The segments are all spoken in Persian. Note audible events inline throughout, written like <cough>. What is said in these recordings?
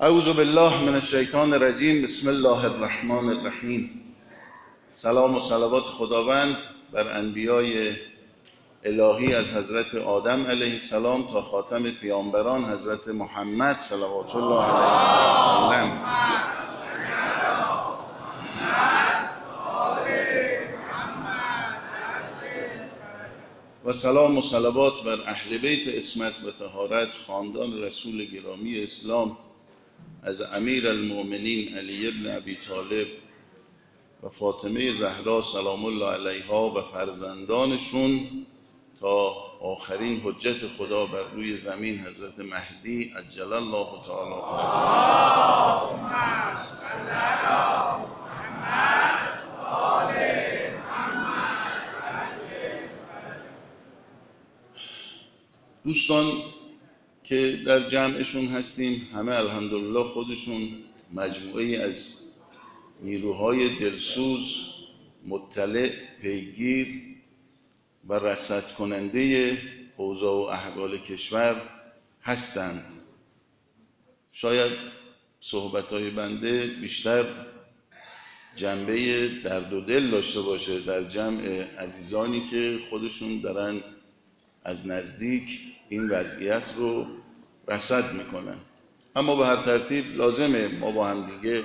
اعوذ بالله من الشیطان الرجیم. بسم الله الرحمن الرحیم. سلام و صلوات خداوند بر انبیای الهی از حضرت آدم علیه السلام تا خاتم پیامبران حضرت محمد صلوات الله علیه و و سلام و صلوات بر اهل بیت اسمت و تهارت خاندان رسول گرامی اسلام. از امیر المؤمنین علی ابن ابی طالب و فاطمه زهرا سلام الله علیها و فرزندانشون تا آخرین حجت خدا بر روی زمین حضرت مهدی عجل الله تعالی دوستان که در جمعشون هستیم همه الحمدلله خودشون مجموعه از نیروهای دلسوز مطلع پیگیر و رسد کننده اوضاع و احوال کشور هستند. شاید صحبت های بنده بیشتر جنبه درد و دل داشته باشه در جمع عزیزانی که خودشون دارن از نزدیک این وضعیت رو رصد می‌کنن. اما به هر ترتیب لازمه ما با هم دیگه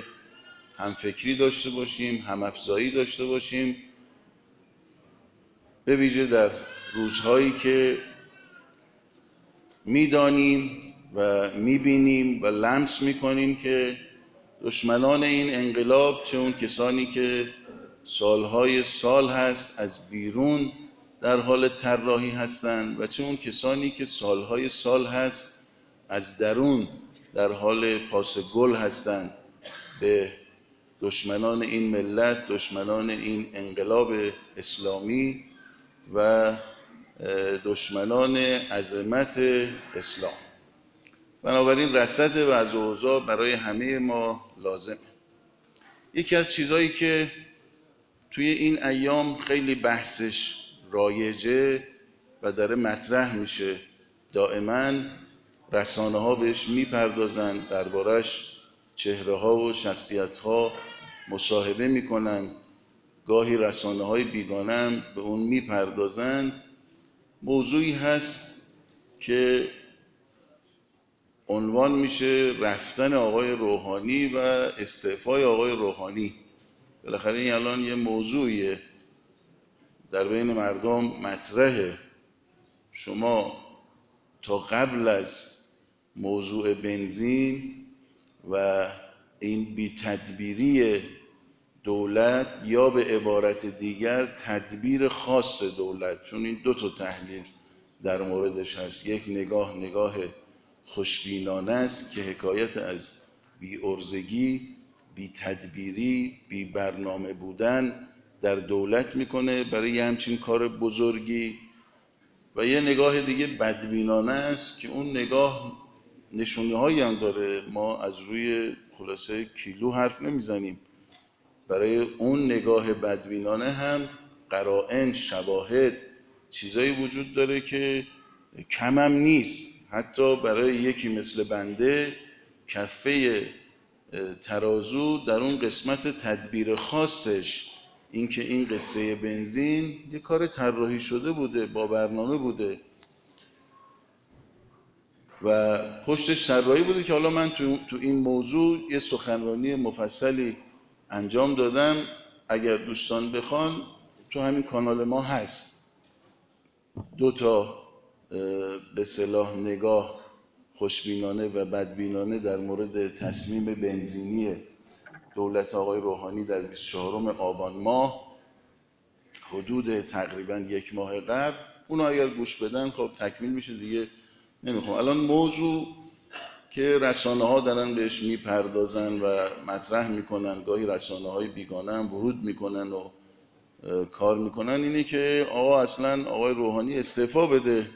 هم فکری داشته باشیم هم افزایی داشته باشیم. به ویژه در روزهایی که می‌دانیم و می‌بینیم و لمس می‌کنیم که دشمنان این انقلاب چه اون کسانی که سالهای سال هست از بیرون در حال طراحی هستند و چه اون کسانی که سالهای سال هست از درون در حال پاس گل هستند. به دشمنان این ملت دشمنان این انقلاب اسلامی و دشمنان عظمت اسلام. بنابراین رصد و از اوضاع برای همه ما لازمه. یکی از چیزهایی که توی این ایام خیلی بحثش رایجه و داره مطرح میشه. دائما رسانه ها بهش می‌پردازن دربارش چهره ها و شخصیت ها مصاحبه می‌کنن. گاهی رسانه های بیگانه هم به اون می‌پردازند موضوعی هست که عنوان میشه رفتن آقای روحانی و استعفای آقای روحانی. بالاخره این الان یه موضوعیه. در بین مردم مطرحه. شما تا قبل از موضوع بنزین و این بی تدبیری دولت یا به عبارت دیگر تدبیر خاص دولت چون این دو تا تحلیل در موردش هست. یک نگاه نگاه خوشبینانه است که حکایت از بی ارزگی بی تدبیری بی برنامه بودن در دولت می‌کنه برای همچین کار بزرگی. و یه نگاه دیگه بدبینانه است که اون نگاه نشونه هایی هم داره. ما از روی خلاصه کیلو حرف نمی‌زنیم. برای اون نگاه بدبینانه هم قرائن شواهد چیزایی وجود داره که کمم نیست. حتی برای یکی مثل بنده کفه ترازو در اون قسمت تدبیر خاصش اینکه این قصه بنزین یه کار طراحی شده بوده با برنامه بوده. و پشتش طراحی بوده که حالا من تو, تو این موضوع یه سخنرانی مفصلی انجام دادم. اگر دوستان بخوان تو همین کانال ما هست. دو تا به صلاح نگاه خوشبینانه و بدبینانه در مورد تصمیم بنزینی دولت آقای روحانی در 24 آبان ماه حدود تقریبا یک ماه قبل اون اگر گوش بدن خب تکمیل میشه دیگه نمی‌خوام. الان موضوع که رسانه ها دارن بهش می‌پردازن و مطرح می‌کنن گاهی رسانه های بیگانه هم ورود می‌کنن و کار می‌کنن اینه که آقا اصلا آقای روحانی استعفا بده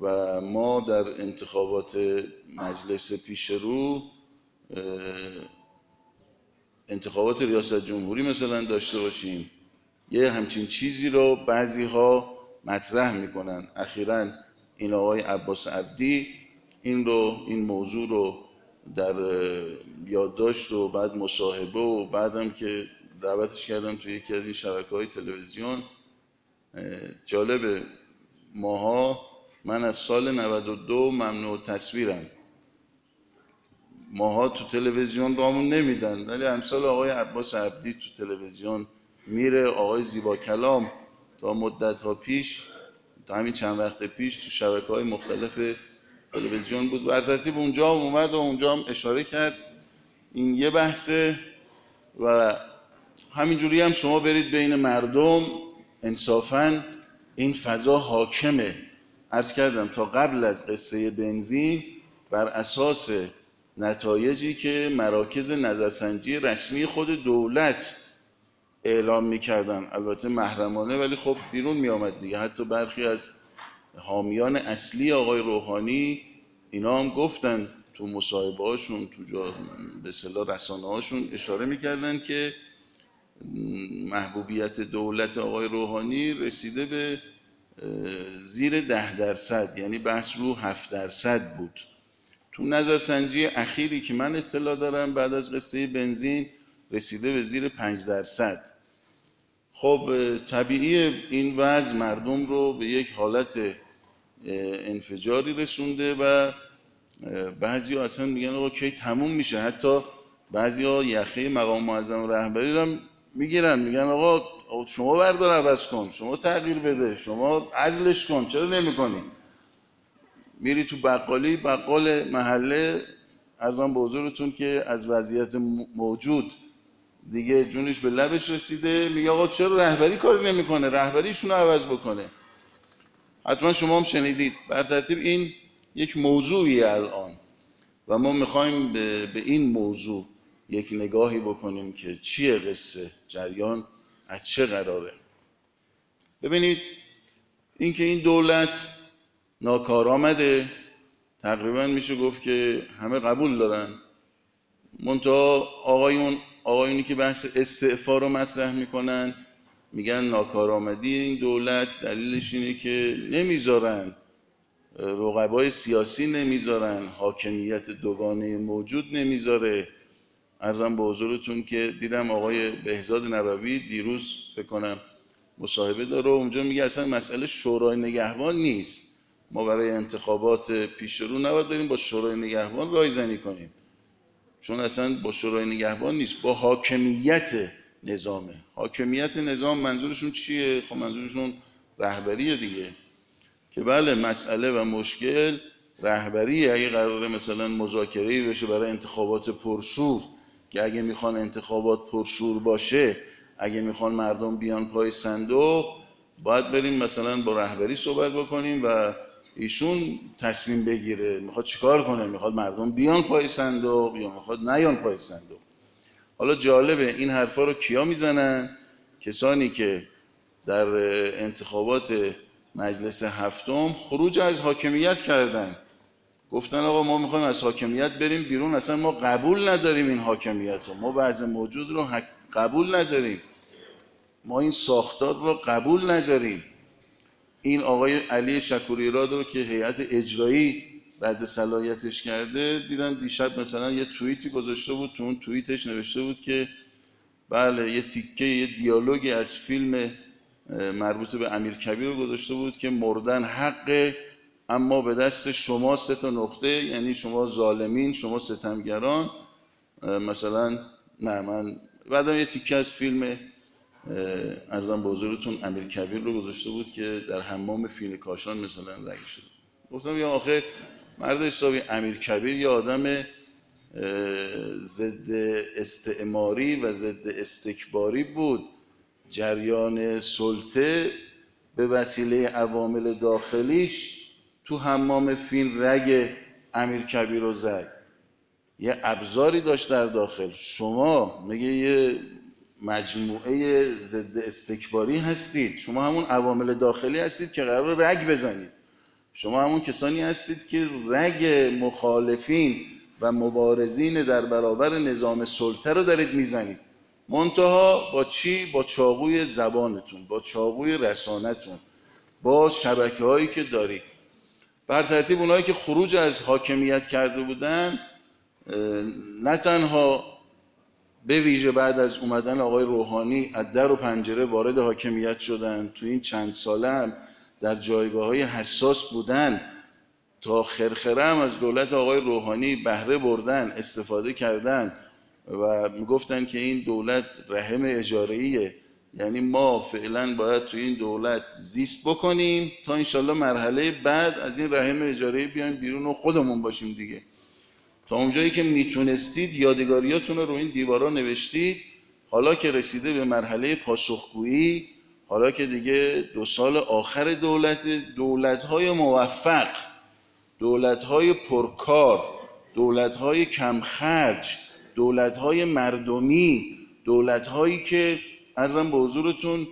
و ما در انتخابات مجلس پیش رو انتخابات ریاست جمهوری مثلا داشته باشیم یه همچین چیزی رو بعضی ها مطرح می‌کنن. اخیرا این آقای عباس عبدی این رو این موضوع رو در یادداشت و بعد مصاحبه و بعدم که دعوتش کردم توی یکی از این شبکه های تلویزیون جالب ماها من از سال 92 ممنوع تصویرم. ماها تو تلویزیون رامون نمیدن. ولی امثال آقای عباس عبدی تو تلویزیون میره آقای زیبا کلام تا مدت ها پیش تا همین چند وقت پیش تو شبکه های مختلف تلویزیون بود. و ترتیب اونجا اومد و اونجا هم اشاره کرد. این یه بحثه و همینجوری هم شما برید بین مردم انصافا این فضا حاکمه. عرض کردم تا قبل از قصه بنزین بر اساس نتایجی که مراکز نظرسنجی رسمی خود دولت اعلام می‌کردن. البته محرمانه ولی خب بیرون میآمد دیگه. حتی برخی از حامیان اصلی آقای روحانی اینا هم گفتن تو مصاحبه هاشون تو جا به صلاح رسانه هاشون اشاره می‌کردن که محبوبیت دولت آقای روحانی رسیده به زیر ده درصد یعنی بحث رو هفت درصد بود. تو نظرسنجی اخیری که من اطلاع دارم بعد از قصه بنزین رسیده به زیر پنج درصد. خب طبیعی این وضع مردم رو به یک حالت انفجاری رسونده و بعضی ها اصلا میگن آقا کی تموم میشه؟ حتی بعضی ها یخه مقام معظم رهبری رو می‌گیرن. میگن آقا شما بردار عوض کن شما تغییر بده شما عزلش کن چرا نمی‌کنی؟ میری تو بقالی بقال محله ارزان به حضورتون که از وضعیت موجود دیگه جونش به لبش رسیده. میگه آقا چرا رهبری کاری نمی‌کنه؟ رهبریشون رو عوض بکنه. حتما شما هم شنیدید. بر ترتیب این یک موضوعی الان و ما می‌خوایم به, به این موضوع یک نگاهی بکنیم که چیه قصه جریان از چه قراره. ببینید اینکه این دولت ناکارآمده تقریبا میشه گفت که همه قبول دارن. منتها آقایون آقایونی که بحث استعفا رو مطرح می‌کنن میگن ناکارآمدی این دولت دلیلش اینه که نمی‌ذارن رقبای سیاسی نمی‌ذارن حاکمیت دوگانه موجود نمی‌ذاره. ارزم به حضورتون که دیدم آقای بهزاد نبوی دیروز بکنم مصاحبه داره اونجا میگه اصلا مسئله شورای نگهبان نیست. ما برای انتخابات پیش رو نباید بریم با شورای نگهبان رایزنی کنیم. چون اصلا با شورای نگهبان نیست با حاکمیت نظامه حاکمیت نظام منظورشون چیه؟ خب منظورشون رهبریه دیگه. که بله مسئله و مشکل رهبری اگه قراره مثلا مذاکره بشه برای انتخابات پرشور که اگه می‌خوان انتخابات پرشور باشه اگه می‌خوان مردم بیان پای صندوق باید بریم مثلا با رهبری صحبت بکنیم و ایشون تصمیم بگیره می‌خواد چیکار کنه می‌خواد مردم بیان پای صندوق یا می‌خواد نیان پای صندوق. حالا جالبه این حرفا رو کیا می‌زنن؟ کسانی که در انتخابات مجلس هفتم خروج از حاکمیت کردن. گفتن آقا ما می‌خوایم از حاکمیت بریم بیرون اصلا ما قبول نداریم این حاکمیت رو ما بعض موجود رو قبول نداریم. ما این ساختار رو قبول نداریم. این آقای علی شکوری را رو که هیئت اجرایی رد صلاحیتش کرده دیدم دیشب مثلا یه توییتی گذاشته بود تو اون توییتش نوشته بود که بله یه تیکه یه دیالوگی از فیلم مربوط به امیر کبیر رو گذاشته بود که مردن حق اما به دست شما سه تا نقطه یعنی شما ظالمین شما ستمگران. مثلا نه من بعدم یه تیکه از فیلم ارزم به حضورتون امیر کبیر رو گذاشته بود که در حمام فیل کاشان مثلا رگی شده. گفتم یا آخه مرد حسابی امیر کبیر یه آدم ضد استعماری و ضد استکباری بود. جریان سلطه به وسیله عوامل داخلیش تو حمام فیل رگ امیر کبیر رو زد. یه ابزاری داشت در داخل. شما میگه یه مجموعه ضد استکباری هستید. شما همون عوامل داخلی هستید که قرار رگ بزنید. شما همون کسانی هستید که رگ مخالفین و مبارزین در برابر نظام سلطه رو دارید می‌زنید. منتها با چی؟ با چاقوی زبانتون با چاقوی رسانتون با شبکه هایی که دارید. بر ترتیب اونایی که خروج از حاکمیت کرده بودن نه تنها به ویژه بعد از اومدن آقای روحانی از در و پنجره وارد حاکمیت شدن. تو این چند ساله هم در جایگاه های حساس بودن. تا خرخره هم از دولت آقای روحانی بهره بردن استفاده کردن و می‌گفتن که این دولت رحم اجارهیه یعنی ما فعلا باید تو این دولت زیست بکنیم تا انشالله مرحله بعد از این رحم اجاره بیایم بیرون و خودمون باشیم دیگه. تا اونجایی که می‌تونستید یادگاریاتون رو این دیوارا نوشتید حالا که رسیده به مرحله پاسخگویی حالا که دیگه دو سال آخر دولت دولت‌های موفق دولت‌های پرکار دولت‌های کمخرج دولت‌های مردمی دولت‌هایی که ارزم به حضورتون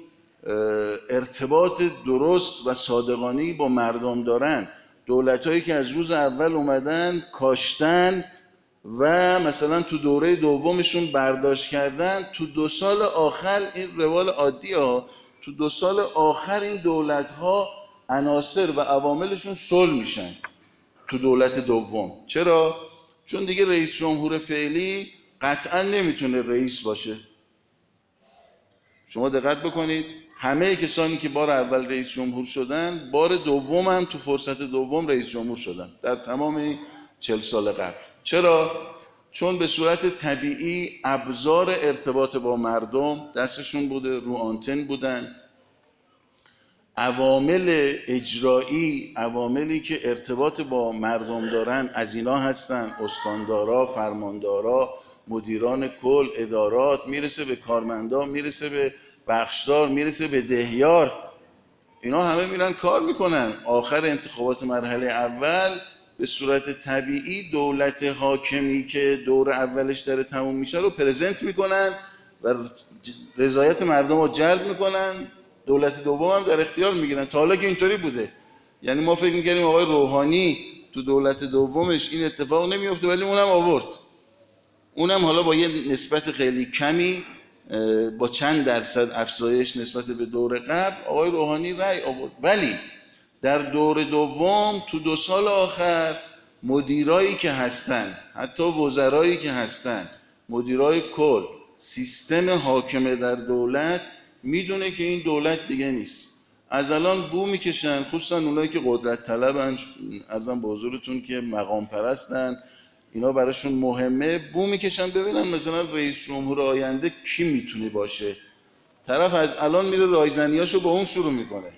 ارتباط درست و صادقانه با مردم دارن. دولت هایی که از روز اول اومدن کاشتن و مثلا تو دوره دومشون برداشت کردن تو دو سال آخر این روال عادی ها تو دو سال آخر این دولت ها عناصر و عواملشون صلح میشن تو دولت دوم. چرا؟ چون دیگه رئیس جمهور فعلی قطعا نمی‌تونه رئیس باشه. شما دقت بکنید. همه کسانی که بار اول رئیس جمهور شدن بار دوم هم تو فرصت دوم رئیس جمهور شدن در تمام چل سال قبل. چرا؟ چون به صورت طبیعی ابزار ارتباط با مردم دستشون بوده رو آنتن بودن. عوامل اجرایی عواملی که ارتباط با مردم دارن از اینا هستن. استاندارا فرماندارا مدیران کل ادارات می‌رسه به کارمندان می‌رسه به بخشدار می‌رسه به دهیار. اینا همه میرن کار می‌کنن. آخر انتخابات مرحله اول به صورت طبیعی دولت حاکمی که دور اولش داره تموم میشه رو پرزنت می‌کنن و رضایت مردم رو جلب می‌کنن. دولت دوم هم در اختیار می‌گیرن. تا حالا که اینطوری بوده. یعنی ما فکر می‌کنیم آقای روحانی تو دولت دومش این اتفاق نمیفته ولی اونم آورد. اونم حالا با یه نسبت خیلی کمی با چند درصد افزایش نسبت به دور قبل آقای روحانی رأی آورد. ولی در دور دوم تو دو سال آخر مدیرایی که هستن حتی وزرایی که هستن مدیرای کل سیستم حاکمه در دولت می‌دونه که این دولت دیگه نیست. از الان بو می‌کشن خصوصا اونایی که قدرت طلبن ارزم به حضورتون که مقام پرستن اینا براشون مهمه. بو می‌کشن ببینن مثلا رئیس جمهور آینده کی می‌تونه باشه. طرف از الان میره رایزنیاشو با اون شروع می‌کنه.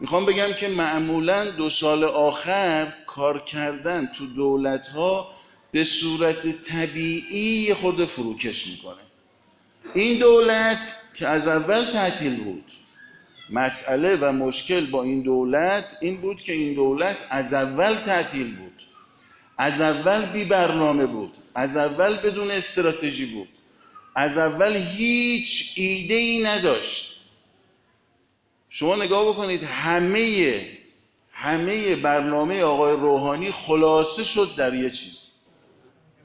می‌خوام بگم که معمولا دو سال آخر کار کردن تو دولت ها به صورت طبیعی خود فروکش می‌کنه. این دولت که از اول تعطیل بود مسئله و مشکل با این دولت این بود که این دولت از اول تعطیل بود. از اول بی برنامه بود از اول بدون استراتژی بود از اول هیچ ایده ای نداشت. شما نگاه بکنید همه همه برنامه آقای روحانی خلاصه شد در یه چیز.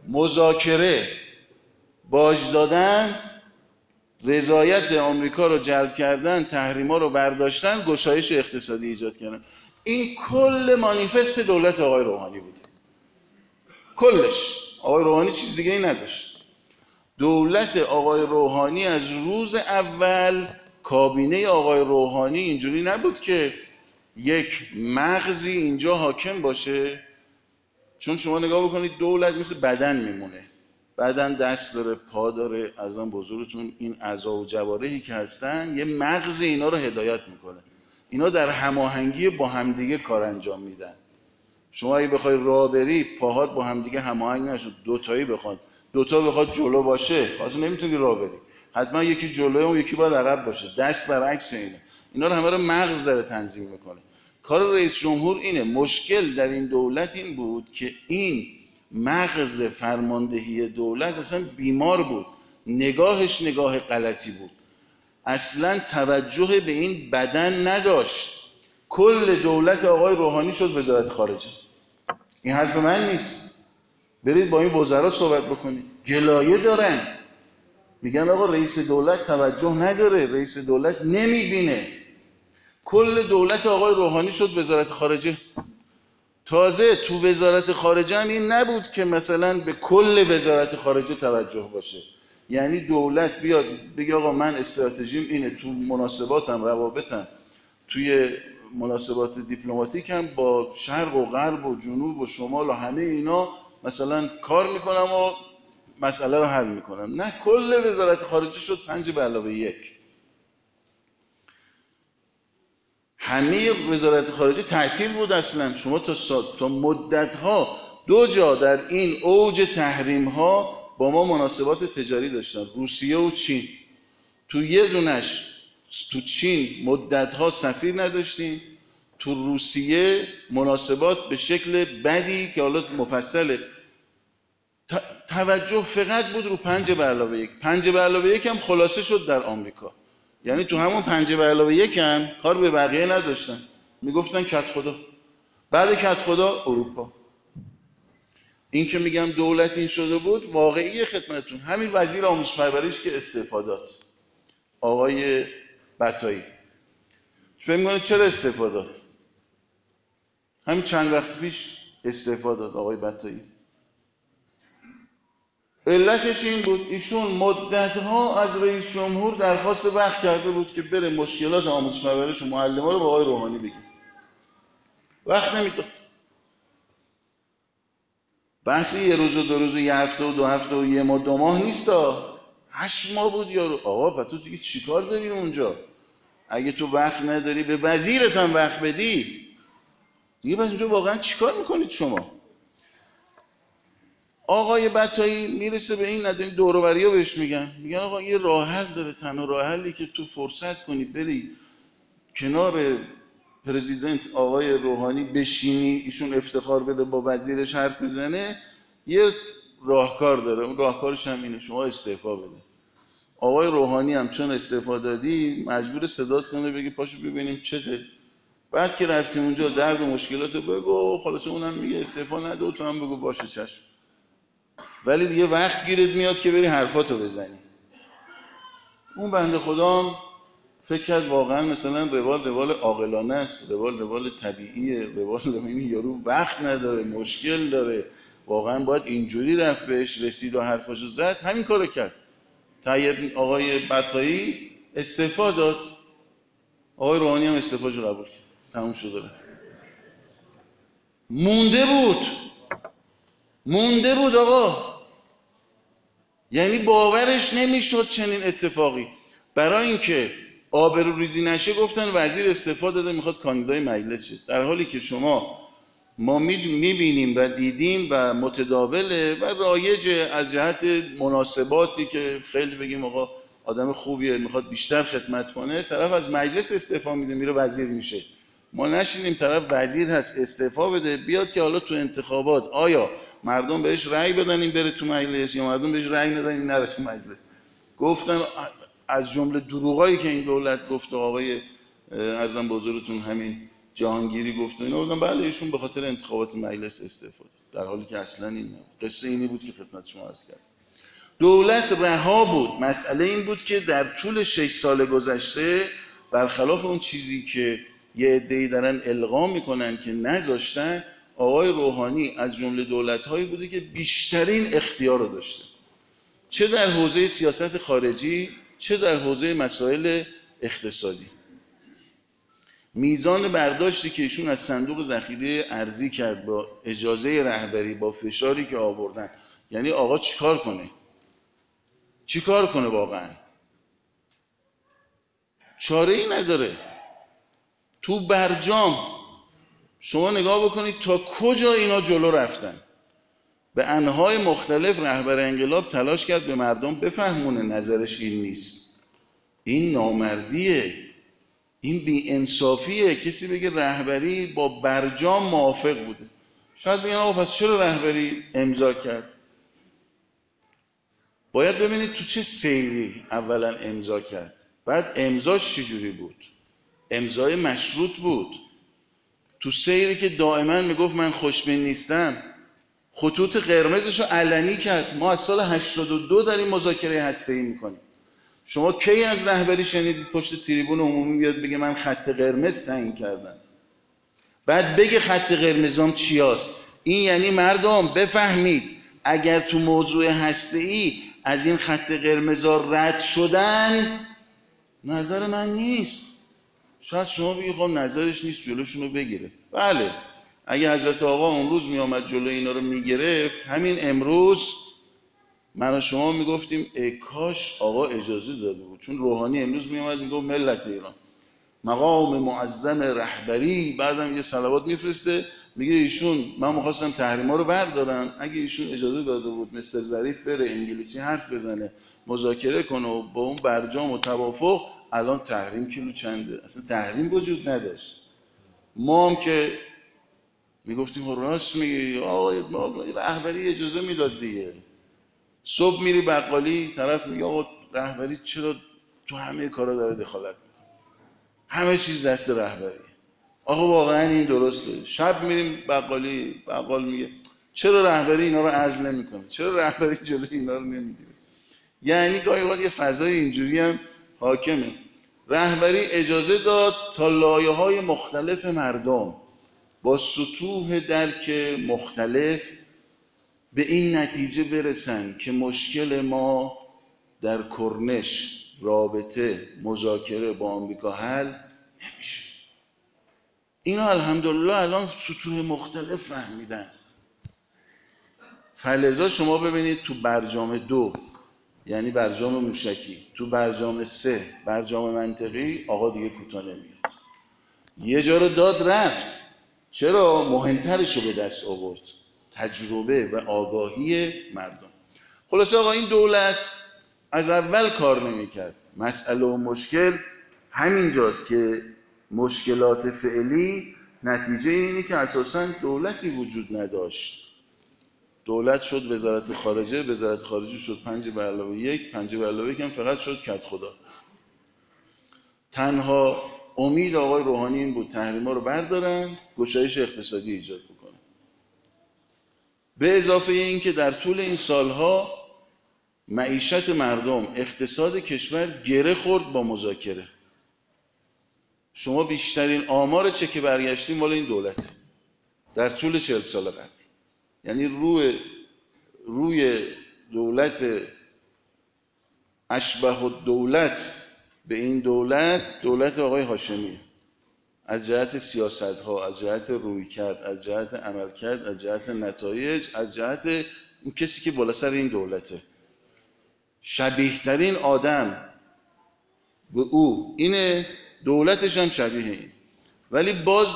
مذاکره باج دادن رضایت آمریکا رو جلب کردن تحریما رو برداشتن گشایش اقتصادی ایجاد کردن. این کل مانیفست دولت آقای روحانی بود کلش. آقای روحانی چیز دیگه ای نداشت. دولت آقای روحانی از روز اول کابینه آقای روحانی اینجوری نبود که یک مغزی اینجا حاکم باشه. چون شما نگاه بکنید دولت مثل بدن میمونه. بدن دست داره پا داره. از آن بزرگتون این اعضا و جوارحی که هستن یه مغزی اینا رو هدایت می‌کنه. اینا در هماهنگی با همدیگه کار انجام میدن. شما اگه بخوای راه بری پاهات با هم دیگه هماهنگ نشد. دو تایی بخواد دو تا بخواد جلو باشه خاص نمی‌تونی راه بری. حتما یکی جلوه اون یکی باید عقب باشه. دست برعکس اینه. اینا رو همه رو مغز داره تنظیم می‌کنه. کار رئیس جمهور اینه. مشکل در این دولت این بود که این مغز فرماندهی دولت اصلا بیمار بود. نگاهش نگاه غلطی بود. اصلا توجه به این بدن نداشت. کل دولت آقای روحانی شد وزارت خارجه. این حرف من نیست. برید با این وزرا صحبت بکنید. گلایه دارن. میگن آقا رئیس دولت توجه نداره. رئیس دولت نمی‌بینه. کل دولت آقای روحانی شد وزارت خارجه. تازه تو وزارت خارجه هم این نبود که مثلا به کل وزارت خارجه توجه باشه. یعنی دولت بیاد بگه آقا من استراتژیم اینه تو مناسباتم روابطم توی مناسبات دیپلماتیک هم با شرق و غرب و جنوب و شمال و همه اینا مثلا کار می‌کنم و مسئله رو حل می‌کنم. نه کل وزارت خارجه شد پنج به علاوه یک. همه وزارت خارجه تعطیل بود اصلا. شما تا, تا مدت ها دو جا در این اوج تحریم ها با ما مناسبات تجاری داشتن. روسیه و چین. تو یه دونش تو چین مدت ها سفیر نداشتیم. تو روسیه مناسبات به شکل بدی که حالا مفصله توجه فقط بود رو پنج به علاوه یک. پنج به علاوه یک هم خلاصه شد در آمریکا. یعنی تو همون پنج به علاوه یک هم کار به بقیه نداشتن. می‌گفتن کت خدا. بعد کت خدا اروپا. این که میگم دولت این شده بود واقعی خدمتون همین وزیر آموزش پرورش که استفادات آقای بطایی. فکر می‌کنه چرا استفاده همین چند وقت پیش استفاده آقای بطایی. علتش این بود ایشون مدت ها از رئیس جمهور درخواست وقت کرده بود که بره مشکلات آموزش پرورش و معلم رو با آقای روحانی بگه. وقت نمی‌داد. بحث یه روز و دو روز و یه هفته و دو هفته و یه ماه دو ماه نیست هشت ماه بود یارو. آقا پس تو دیگه چیکار داری اونجا؟ اگه تو وقت نداری به وزیرت هم وقت بدی دیگه بس اونجا واقعا چیکار می‌کنید شما؟ آقای بطایی می‌رسه به این نداری دوروبری بهش میگن. میگن آقا یه راه حل داره تنها راه حلی که تو فرصت کنی بری کنار پرزیدنت آقای روحانی بشینی ایشون افتخار بده با وزیرش حرف بزنه یه راهکار داره. اون راهکارش هم اینه شما استعفا بده. آقای روحانی هم چون استعفا دادی مجبور صدات کنه بگی پاشو ببینیم چته بعد که رفتیم اونجا درد و مشکلات بگو خلاص اونم میگه استعفا نده تو هم بگو باشه چشم. ولی دیگه وقت گیرت میاد که بری حرفاتو بزنی. اون بنده خدا فکر کرد واقعا مثلا روال روال عاقلانه است روال روال طبیعیه روال این یارو وقت نداره مشکل داره. واقعا باید اینجوری رفت بهش رسید و حرفاشو زد همین کارو کرد. طیب آقای بطایی استعفا داد. آقای روحانی هم استعفاشو قبول کرد. تموم شده مونده بود. مونده بود آقا. یعنی باورش نمی‌شد چنین اتفاقی. برای اینکه آبرو ریزی نشه گفتن وزیر استعفا داده می‌خواد کاندیدای مجلس شد در حالی که شما ما می‌بینیم و دیدیم و متداوله و رایج از جهت مناسباتی که خیلی بگیم آقا آدم خوبیه می‌خواد بیشتر خدمت کنه طرف از مجلس استعفا میده میره وزیر میشه. ما نشینیم طرف وزیر هست استعفا بده بیاد که حالا تو انتخابات آیا مردم بهش رأی بدن این بره تو مجلس یا مردم بهش رأی ندن این نره تو مجلس؟ گفتن از جمله دروغایی که این دولت گفت آقای ارزم بزرگتون همین جهانگیری گفت اینا بودن. بله ایشون به خاطر انتخابات مجلس استفاده در حالی که اصلا این نبود. قصه اینی بود که خدمت شما عرض کرد دولت رها بود. مسئله این بود که در طول شش سال گذشته برخلاف اون چیزی که یه عده‌ای دارن القا می‌کنن که نذاشتن آقای روحانی از جمله دولت هایی بوده که بیشترین اختیار رو داشته. چه در حوزه سیاست خارجی چه در حوزه مسائل اقتصادی. میزان برداشتی که ایشون از صندوق ذخیره ارزی کرد با اجازه رهبری با فشاری که آوردن. یعنی آقا چیکار کنه؟ چیکار کنه واقعا؟ چاره ای نداره. تو برجام شما نگاه بکنید تا کجا اینا جلو رفتن. به انهای مختلف رهبر انقلاب تلاش کرد به مردم بفهمونه نظرش این نیست. این نامردیه. این بی انصافیه کسی بگه رهبری با برجام موافق بوده. شاید بگن آقا پس چرا رهبری امضا کرد؟ باید ببینید تو چه سیری اولا امضا کرد. بعد امضاش چجوری بود؟ امضای مشروط بود. تو سیری که دائما می‌گفت من خوشبین نیستم خطوط قرمزش رو علنی کرد. ما از سال 82 داریم مذاکره هسته ای می‌کنیم. شما کی از رهبری شنیدید پشت تریبون عمومی بیاد بگه من خط قرمز تعیین کردم؟ بعد بگه خط قرمزام چیاست؟ این یعنی مردم بفهمید. اگر تو موضوع هسته ای از این خط قرمزا رد شدن نظر من نیست. شاید شما بگید خب نظرش نیست جلوشونو بگیره. بله. اگه حضرت آقا امروز می آمد جلو اینا رو می‌گرفت همین امروز من و شما می‌گفتیم ای کاش آقا اجازه داده بود. چون روحانی امروز می آمد می‌گفت ملت ایران. مقام معظم رهبری بعدم یه صلوات میفرسته میگه ایشون من می‌خواستم تحریما رو بردارم اگه ایشون اجازه داده بود مستر ظریف بره انگلیسی حرف بزنه مذاکره کنه و با اون برجام و توافق الان تحریم کیلو چنده؟ اصلا تحریم وجود نداشت. ما هم که می‌گفتیم خب راست میگی آقا رهبری اجازه می‌داد دیگه. صبح میری بقالی طرف میگه آقا رهبری چرا تو همه کارا داره دخالت می‌کنه؟ همه چیز دست رهبری آقا واقعا این درسته. شب میریم بقالی بقال میگه چرا رهبری اینا رو عزل نمی‌کنه؟ چرا رهبری جلوی اینا رو نمی‌گیره؟ یعنی گاهی وقت یه فضای اینجوری هم حاکمه. رهبری اجازه داد تا لایه های مختلف مردم با سطوح درک مختلف به این نتیجه برسن که مشکل ما در کرنش رابطه مذاکره با آمریکا حل نمیشه. اینا الحمدلله الان سطوح مختلف فهمیدن. فلزا شما ببینید تو برجام دو یعنی برجام موشکی تو برجام سه برجام منطقی آقا دیگه کوتاه نمیاد. یه جا رو داد رفت. چرا؟ مهمترش رو به دست آورد. تجربه و آگاهی مردم. خلاصه آقا این دولت از اول کار نمی‌کرد. مسئله و مشکل همینجاست که مشکلات فعلی نتیجه اینه که اساسا دولتی وجود نداشت. دولت شد وزارت خارجه وزارت خارجه شد پنج به علاوه یک پنج به علاوه یک هم فقط شد کت خدا. تنها امید آقای روحانی این بود تحریما رو بردارن گشایش اقتصادی ایجاد به اضافه این که در طول این سالها معیشت مردم اقتصاد کشور گره خورد با مذاکره. شما بیشترین آمار که برگشتیم مال این دولت در طول چهل سال قبل. یعنی روی روی دولت اشبه دولت به این دولت دولت آقای هاشمی از جهت سیاست ها از جهت روی کرد از جهت عمل کرد از جهت نتایج از جهت اون کسی که بالا سر این دولته. شبیه ترین آدم به او اینه دولتش هم شبیه این. ولی باز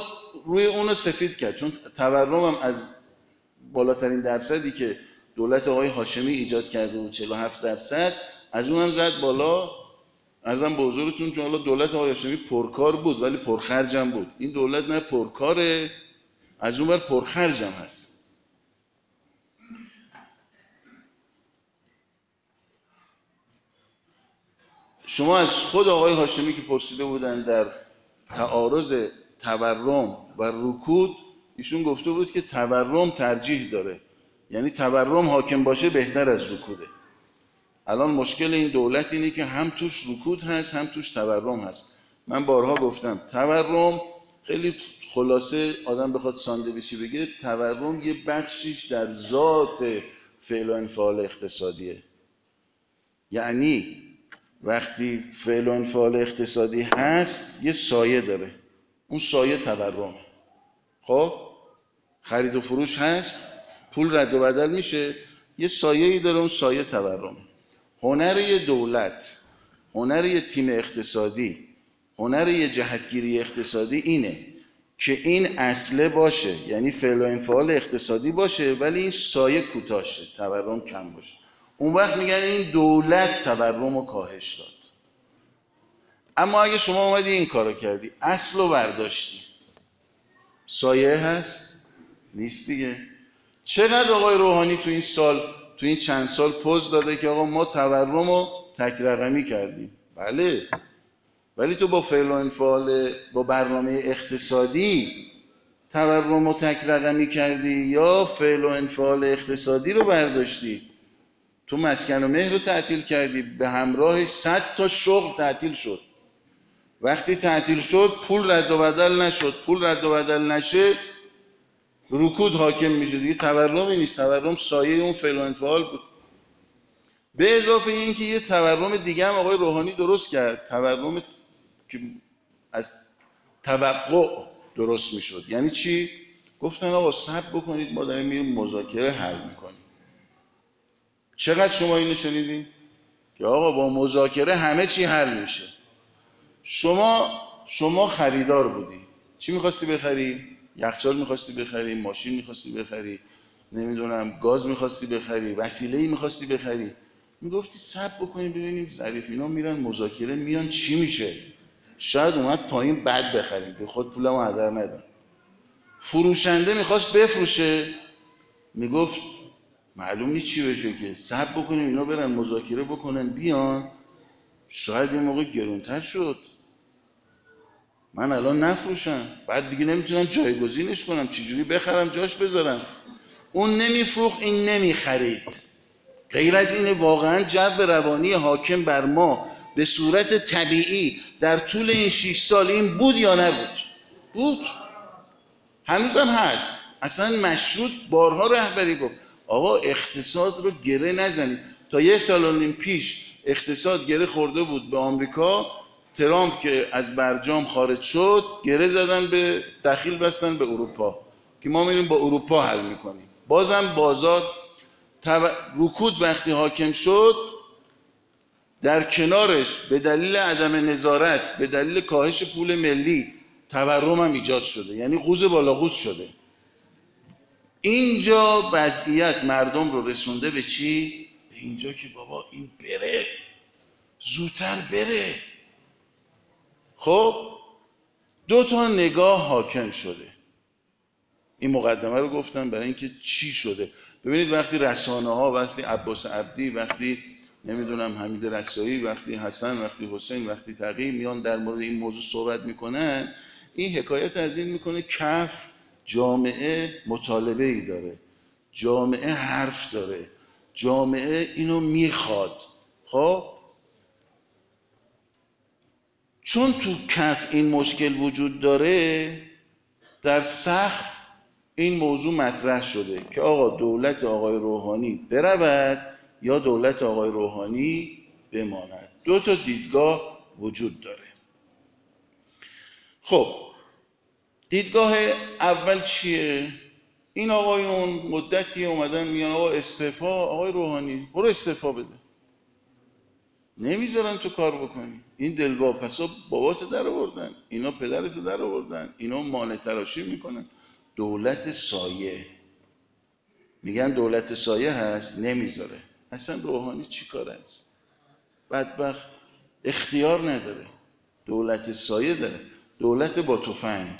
روی اونو سفید کرد چون تورم هم از بالاترین درصدی که دولت آقای هاشمی ایجاد کرده بود 47 درصد از اون هم زد بالا. ارزم به حضورتون چون حالا دولت آقای هاشمی پرکار بود ولی پرخرجم بود. این دولت نه پرکاره از اون بر پرخرجم هست. شما از خود آقای هاشمی که پرسیده بودن در تعارض تورم و رکود ایشون گفته بود که تورم ترجیح داره. یعنی تورم حاکم باشه بهتر از رکوده. الان مشکل این دولت اینه که هم توش رکود هست هم توش تورم هست. من بارها گفتم تورم خیلی خلاصه آدم بخواد ساندویچی بگه تورم یه بخشیش در ذات فعل و انفعال اقتصادیه. یعنی وقتی فعل و انفعال اقتصادی هست یه سایه داره. اون سایه تورم خب؟ خرید و فروش هست پول رد و بدل میشه یه سایه ای داره اون سایه تورم هنر یه دولت هنر یه تیم اقتصادی هنر یه جهتگیری اقتصادی اینه که این اصله باشه یعنی فعل و انفعال اقتصادی باشه ولی این سایه کوتاشه تورم کم باشه. اون وقت میگن این دولت تورم رو کاهش داد. اما اگه شما اومدی این کارو کردی اصل و برداشتی. سایه هست؟ نیست دیگه. چقدر آقای روحانی تو این سال تو این چند سال پوز داده که آقا ما تورم رو تک رقمی کردیم. بله. ولی تو با فعل و انفعال با برنامه اقتصادی تورم رو تک رقمی کردی یا فعل و انفعال اقتصادی رو برداشتی؟ تو مسکن و مهر رو تعطیل کردی. به همراهش صد تا شغل تعطیل شد. وقتی تعطیل شد پول رد و بدل نشد. پول رد و بدل نشه رکود حاکم میشه دیگه تورمی نیست. تورم سایه اون فعل و بود. به اضافه اینکه یه تورم دیگه هم آقای روحانی درست کرد. تورم که از توقع درست می‌شد. یعنی چی؟ گفتن آقا صبر بکنید ما داریم میریم مذاکره حل می‌کنیم. چقدر شما اینو شنیدین؟ که آقا با مذاکره همه چی حل میشه. شما شما خریدار بودی. چی می‌خواستی بخری؟ یخچال می‌خواستی بخری ماشین می‌خواستی بخری نمی‌دونم گاز می‌خواستی بخری وسیله ای می‌خواستی بخری. می‌گفتی سب بکنیم ببینیم ظریف اینا میرن مذاکره میان چی میشه. شاید اومد پایین بد بخریم. به خود پولمو هدر ندم فروشنده می‌خواست بفروشه. می‌گفت معلوم نیست چی بشه که. سب بکنیم اینا برن مذاکره بکنن بیان. شاید یه موقع گرونتر شد. من الان نفروشم. بعد دیگه نمی‌تونم جایگزینش کنم. چجوری بخرم جاش بذارم؟ اون نمیفروخ این نمی‌خرید. غیر از این واقعا جو روانی حاکم بر ما به صورت طبیعی در طول این شیش سال این بود یا نبود؟ بود. هنوزم هست. اصلا مشروط بارها رهبری گفت آقا اقتصاد رو گره نزنید. تا یه سال نیم پیش اقتصاد گره خورده بود به آمریکا ترامپ که از برجام خارج شد گره زدن به دخیل بستن به اروپا که ما میریم با اروپا حل می‌کنیم. بازم بازار رکود وقتی حاکم شد در کنارش به دلیل عدم نظارت به دلیل کاهش پول ملی تورم هم ایجاد شده. یعنی قوز بالا قوز شده. اینجا وضعیت مردم رو رسونده به چی؟ به اینجا که بابا این بره. زودتر بره. خب دو تا نگاه حاکم شده. این مقدمه رو گفتم برای اینکه چی شده. ببینید وقتی رسانه ها وقتی عباس عبدی وقتی نمی‌دونم حمید رسایی وقتی حسن وقتی حسین وقتی تقی میان در مورد این موضوع صحبت می‌کنن این حکایت از این می‌کنه کف جامعه مطالبه ای داره. جامعه حرف داره. جامعه اینو می‌خواد. خب؟ چون تو کف این مشکل وجود داره در سخت این موضوع مطرح شده که آقا دولت آقای روحانی برود یا دولت آقای روحانی بماند. دو تا دیدگاه وجود داره. خب دیدگاه اول چیه؟ این آقایون مدتی اومدن میگن آقا استعفا آقای روحانی برو استعفا بده. نمی‌ذارن تو کار بکنی. این دلواپسا بابات در آوردن اینا پدرتو در آوردن اینا مانع تراشی می‌کنن. دولت سایه. میگن دولت سایه هست نمی‌ذاره. اصلا روحانی چی کار است؟ بدبخت اختیار نداره. دولت سایه داره. دولت با تفنگ.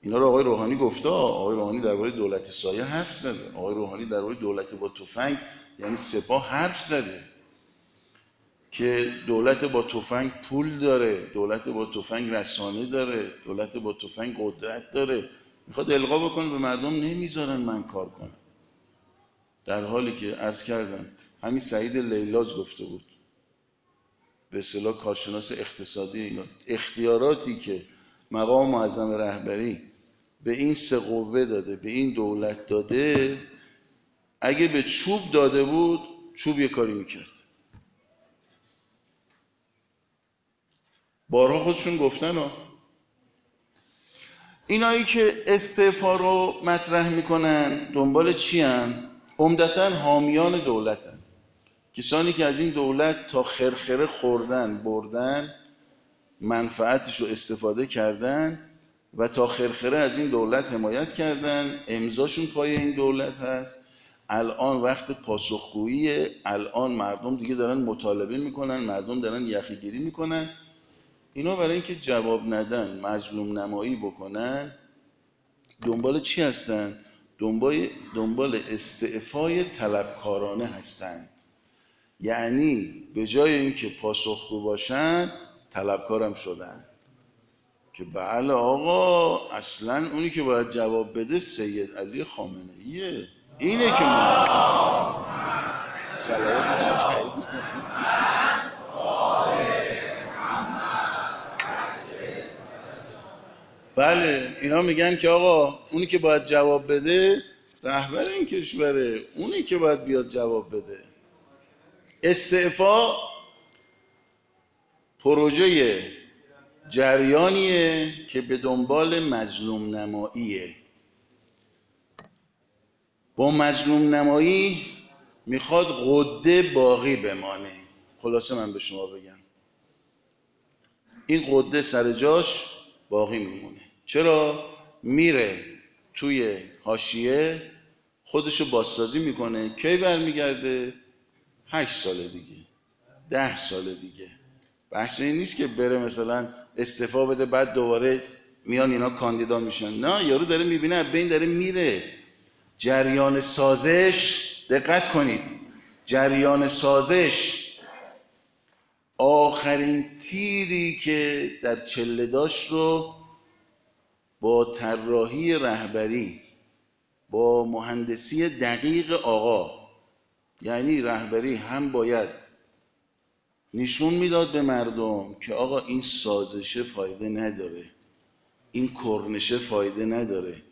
اینا رو آقای روحانی گفته آقای روحانی درباره دولت سایه حرف زده. آقای روحانی درباره دولت با تفنگ یعنی سپاه حرف زده. که دولت با تفنگ پول داره دولت با تفنگ رسانه داره دولت با تفنگ قدرت داره. می‌خواد القا بکنه به مردم نمی‌ذارن من کار کنم. در حالی که عرض کردم همین سعید لیلاز گفته بود. به اصطلاح کارشناس اقتصادی اختیاراتی که مقام معظم رهبری به این سه قوه داده به این دولت داده اگه به چوب داده بود چوب یه کاری می‌کرد. بارها خودشون گفتن ها. اینایی که استعفا رو مطرح می‌کنن دنبال چی هن؟ عمدتا حامیان دولتن. کسانی که از این دولت تا خرخره خوردن بردن منفعتش رو استفاده کردن و تا خرخره از این دولت حمایت کردن. امضاشون پای این دولت هست. الان وقت پاسخگویی الان مردم دیگه دارن مطالبه می‌کنن مردم دارن یخیگیری می‌کنن. اینا برای اینکه جواب ندن مظلوم نمایی بکنن دنبال چی هستن؟ دنبال, دنبال استعفای طلبکارانه هستند. یعنی به جای اینکه پاسخگو باشن طلبکارم شدن. که بله آقا اصلا اونی که باید جواب بده سید علی خامنه ایه اینه که ما <laughs> بله اینا میگن که آقا اونی که باید جواب بده رهبر این کشوره اونی که باید بیاد جواب بده. استعفا پروژه جریانیه که به دنبال مظلوم نماییه. با مظلوم نمایی می‌خواد قده باقی بمانه. خلاصه من به شما بگم. این قده سر جاش باقی میمونه. چرا میره توی حاشیه خودشو بازسازی می‌کنه؟ کی برمیگرده؟ هشت سال دیگه. ده سال دیگه. بحث این نیست که بره مثلا استفا بده بعد دوباره میان اینا کاندیدا میشن. نه یارو داره می‌بینه بین داره میره. جریان سازش دقت کنید. جریان سازش آخرین تیری که در چله داشت رو با طراحی رهبری با مهندسی دقیق آقا یعنی رهبری هم باید نشون می‌داد به مردم که آقا این سازشه فایده نداره این کرنشه فایده نداره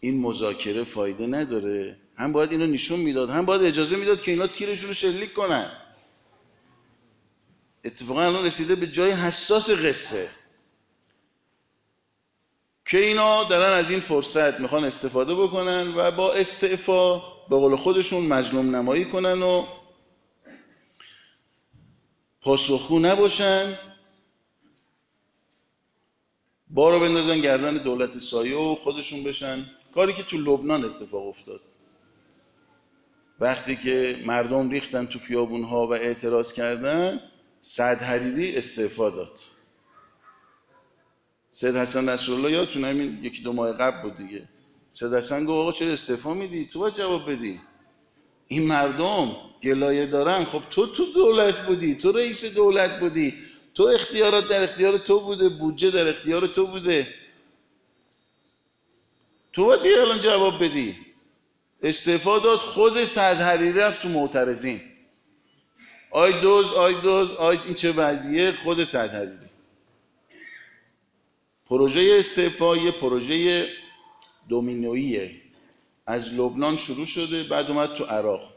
این مذاکره فایده نداره. هم باید اینو نشون می‌داد هم باید اجازه می‌داد که اینا تیرشون رو شلیک کنن. اتفاقا الان رسیده به جای حساس قصه. که اینا دارن از این فرصت می‌خوان استفاده بکنن و با استعفا به قول خودشون مظلوم نمایی کنن و پاسخگو نباشن. بارو بندازن گردن دولت سایه و خودشون بشن. کاری که تو لبنان اتفاق افتاد. وقتی که مردم ریختن تو خیابون و اعتراض کردن سعد حریری استعفا داد. سید حسن نصرالله یادتون همین یکی دو ماه قبل بود دیگه. سید حسن گفت آقا چرا استعفا میدی؟ تو باید جواب بدی. این مردم گلایه دارن. خب تو تو دولت بودی تو رئیس دولت بودی. تو اختیارات در اختیار تو بوده بودجه در اختیار تو بوده. تو باید بیا الان جواب بدی. استعفا داد خود سعد حریری رفت تو معترضین. آی دوز آی دوز آی این چه وضعیه؟ خود سعد حریری. پروژه استعفا یه پروژه دومینویه از لبنان شروع شده بعد اومد تو عراق.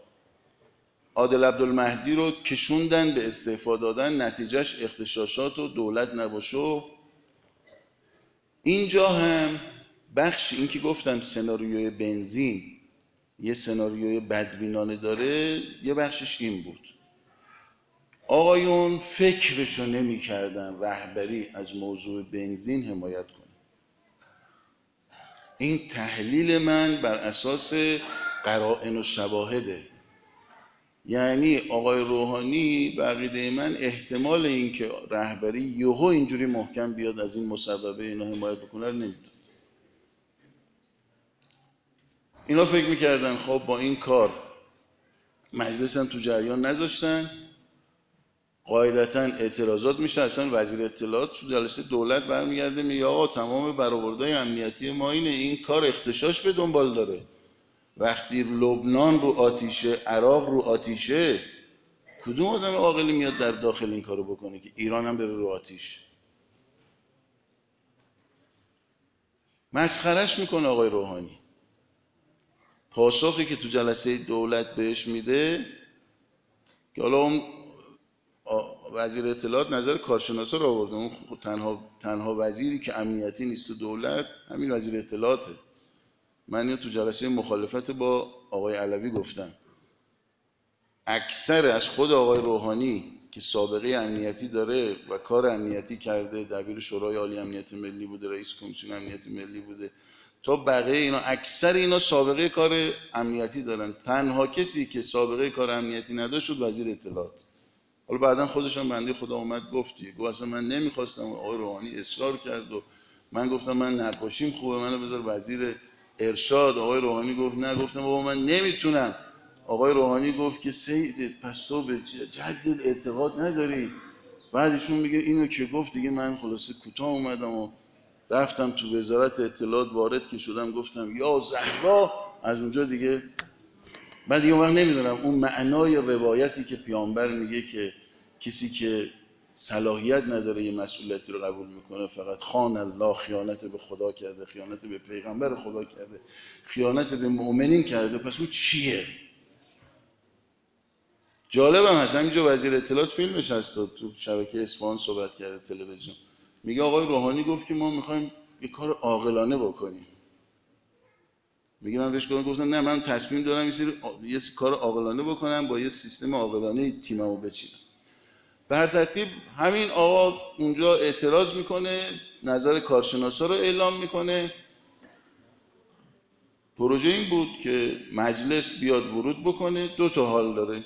عادل عبدالمهدی رو کشوندن به استعفا دادن نتیجهش اختشاشات و دولت نباشه اینجا هم بخش این که گفتم سناریوی بنزین یه سناریوی بدبینانه داره یه بخشش این بود. آقایون فکرشو نمی کردن رهبری از موضوع بنزین حمایت کنه. این تحلیل من بر اساس قرائن و شواهده. یعنی آقای روحانی بقیده من احتمال اینکه رهبری یهو اینجوری محکم بیاد از این مسببه اینا حمایت بکنه رو نمی‌دونه. اینا فکر می‌کردن خب با این کار مجلس هم تو جریان نذاشتن. قاعدتا اعتراضات میشه اصلا وزیر اطلاعات تو جلسه دولت برمیگرده میگه آقا تمام برآوردهای امنیتی ما اینه این کار اختشاش به دنبال داره. وقتی لبنان رو آتیشه عراق رو آتیشه کدوم آدم عاقلی میاد در داخل این کارو بکنه که ایران هم بره رو آتیش؟ مسخرش می‌کنه آقای روحانی. پاسخی که تو جلسه دولت بهش میده که حالا اون وزیر اطلاعات نظر کارشناسا رو آورده. اون تنها, تنها وزیری که امنیتی نیست تو دولت همین وزیر اطلاعاته. من تو جلسه مخالفت با آقای علوی گفتم. اکثر از خود آقای روحانی که سابقه امنیتی داره و کار امنیتی کرده دبیر شورای عالی امنیت ملی بوده رئیس کمیسیون امنیت ملی بوده. تا بقیه اینا اکثر اینا سابقه کار امنیتی دارن. تنها کسی که سابقه کار امنیتی نداشت وزیر اطلاعات. حالا بعدا خودشان بنده خدا اومد گفتی گفت اصلا من نمی‌خواستم آقای روحانی اصرار کرد و من گفتم من نقاشیم خوبه منو بذار وزیر ارشاد. آقای روحانی گفت نه. گفتم بابا من نمی‌تونم. آقای روحانی گفت که سید پس تو به جد اعتقاد نداری؟ بعدشون میگه اینو که گفت دیگه من خلاصه کوتاه اومدم و رفتم تو وزارت اطلاعات وارد که شدم گفتم یا زهرا از اونجا دیگه بعد دیگه وقت نمی‌دونم اون معنای روایتی که پیامبر میگه که کسی که صلاحیت نداره یه مسئولیتی رو قبول می‌کنه فقط خان الله خیانت به خدا کرده خیانت به پیغمبر خدا کرده خیانت به مؤمنین کرده پس اون چیه؟ جالب هم هست. همینجا وزیر اطلاعات فیلمش هست تو شبکه اسفان صحبت کرده تلویزیون. میگه آقای روحانی گفت که ما می‌خوایم یه کار عاقلانه بکنیم. میگه من بهش گفتم نه من تصمیم دارم یه, یه کار عاقلانه بکنم با یه سیستم عاقلانه تیممو بچینم. بر ترتیب همین آقا اونجا اعتراض می‌کنه نظر کارشناسا رو اعلام می‌کنه. پروژه این بود که مجلس بیاد ورود بکنه دو تا حال داره.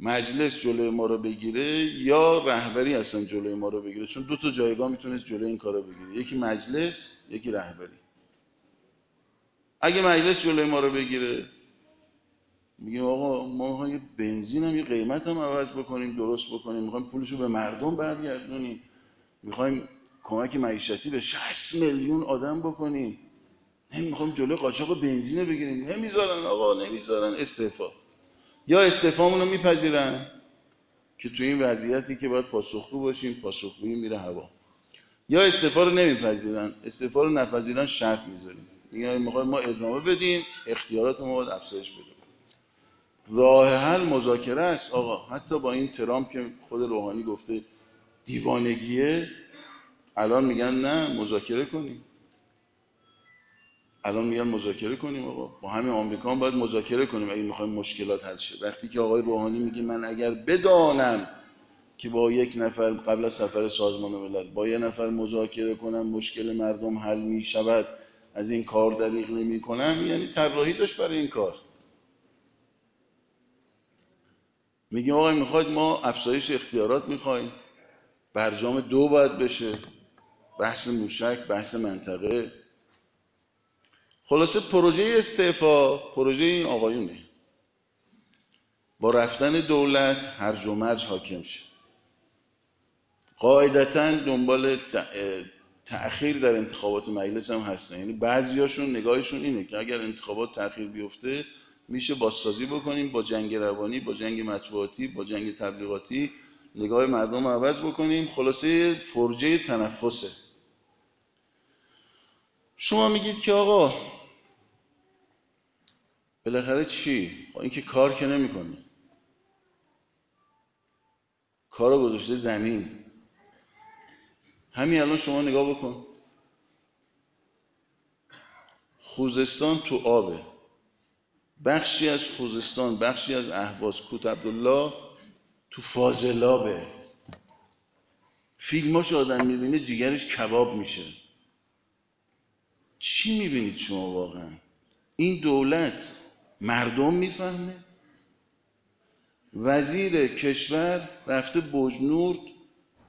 مجلس جلوی ما رو بگیره یا رهبری اصلا جلوی ما رو بگیره؟ چون دو تا جایگاه می‌تونست جلوی این کار رو بگیره. یکی مجلس یکی رهبری. اگه مجلس جلوی ما رو بگیره. میگه آقا ما یه بنزین هم یه قیمت هم عوض بکنیم درست بکنیم. می‌خوایم پولشو به مردم برگردونیم. می‌خوایم کمک معیشتی به 60 میلیون آدم بکنیم. نمی‌خوایم جلوی قاچاق بنزین رو بگیریم. نمی‌ذارن آقا نمی‌ذارن. استعفا. یا استعفامون رو میپذیرن که تو این وضعیتی که باید پاسخگو باشیم پاسخگویی میره هوا. یا استعفا رو نمیپذیرن. استعفا رو نپذیرن شرط می‌ذاریم. میگن می‌خوایم ما ادامه بدیم اختیارات ما باید افزایش بدیم. راه حل مذاکره است. آقا حتی با این ترامپ که خود روحانی گفته دیوانگیه الان میگن نه مذاکره کنیم. الان میگن مذاکره کنیم آقا. با همین آمریکا باید مذاکره کنیم اگه می‌خوایم مشکلات حل شه. وقتی که آقای روحانی میگه من اگر بدانم که با یک نفر قبل از سفر سازمان ملل با یه نفر مذاکره کنم مشکل مردم حل می‌شود از این کار دریغ نمی کنم یعنی طراحی داشت برای این کار. میگیم آقای می‌خواید ما افزایش اختیارات می‌خوایم. برجام دو باید بشه. بحث موشک بحث منطقه. خلاصه پروژه استعفا پروژه این آقایونه. با رفتن دولت هرج و مرج حاکم شه. قاعدتا دنبال تأخیر در انتخابات مجلس هم هستن. یعنی بعضیاشون نگاهشون اینه که اگر انتخابات تأخیر بیفته میشه بازسازی بکنیم با جنگ روانی با جنگ مطبوعاتی با جنگ تبلیغاتی. نگاه مردم رو عوض بکنیم. خلاصه فرجه تنفسه. شما میگید که آقا بالاخره چی؟ خب این که کار که نمی‌کنه کار گذاشته زمین. همین الان شما نگاه بکن. خوزستان تو آبه. بخشی از خوزستان بخشی از اهواز کوت عبدالله تو فاضلابه. فیلماش آدم می‌بینه جیگرش کباب میشه. چی می‌بینید شما واقعا؟ این دولت مردم می‌فهمه. وزیر کشور رفته بجنورد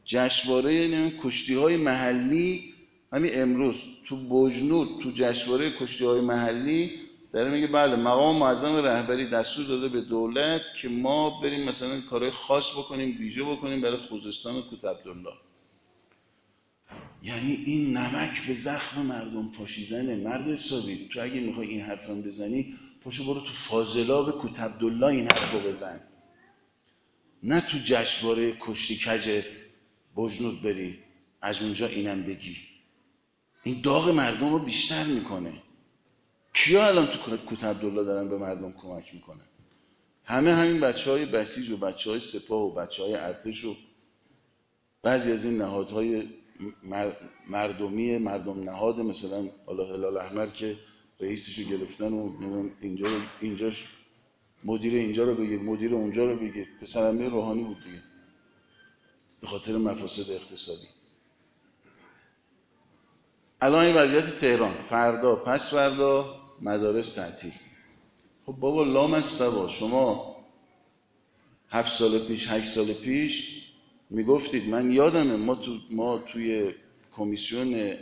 جشنواره یعنی کشتی های محلی همین امروز تو بجنورد تو جشنواره کشتی های محلی داره میگه بله مقام معظم رهبری دستور داده به دولت که ما بریم مثلا کارهای خاص بکنیم ویژه بکنیم برای خوزستان و عبدالله. یعنی این نمک به زخم مردم پاشیدنه. مرد حسابی تو اگه می‌خوای این حرفم بزنی پاشو برو تو فاضلاب کوت عبدالله این حرف رو بزن. نه تو جشنواره کشتی کج بجنود بری از اونجا اینم بگی. این داغ مردم رو بیشتر می‌کنه. کیا الان تو کوت عبدالله دارن به مردم کمک می‌کنن؟ همه همین بچه های بسیج و بچه های سپاه و بچه های ارتش و بعضی از این نهادهای مردمی مردم نهاد مثلا حالا هلال احمر که رئیسشو گرفتن و اینجا اینجاش مدیر اینجا رو بگیر مدیر اونجا رو بگیر. پسر امیر روحانی بود دیگه. به خاطر مفاسد اقتصادی. الان این وضعیت تهران. فردا پس فردا مدارس تعطیل. خب بابا لام از سبا. شما هفت سال پیش هشت سال پیش می‌گفتید من یادمه ما, تو ما توی کمیسیون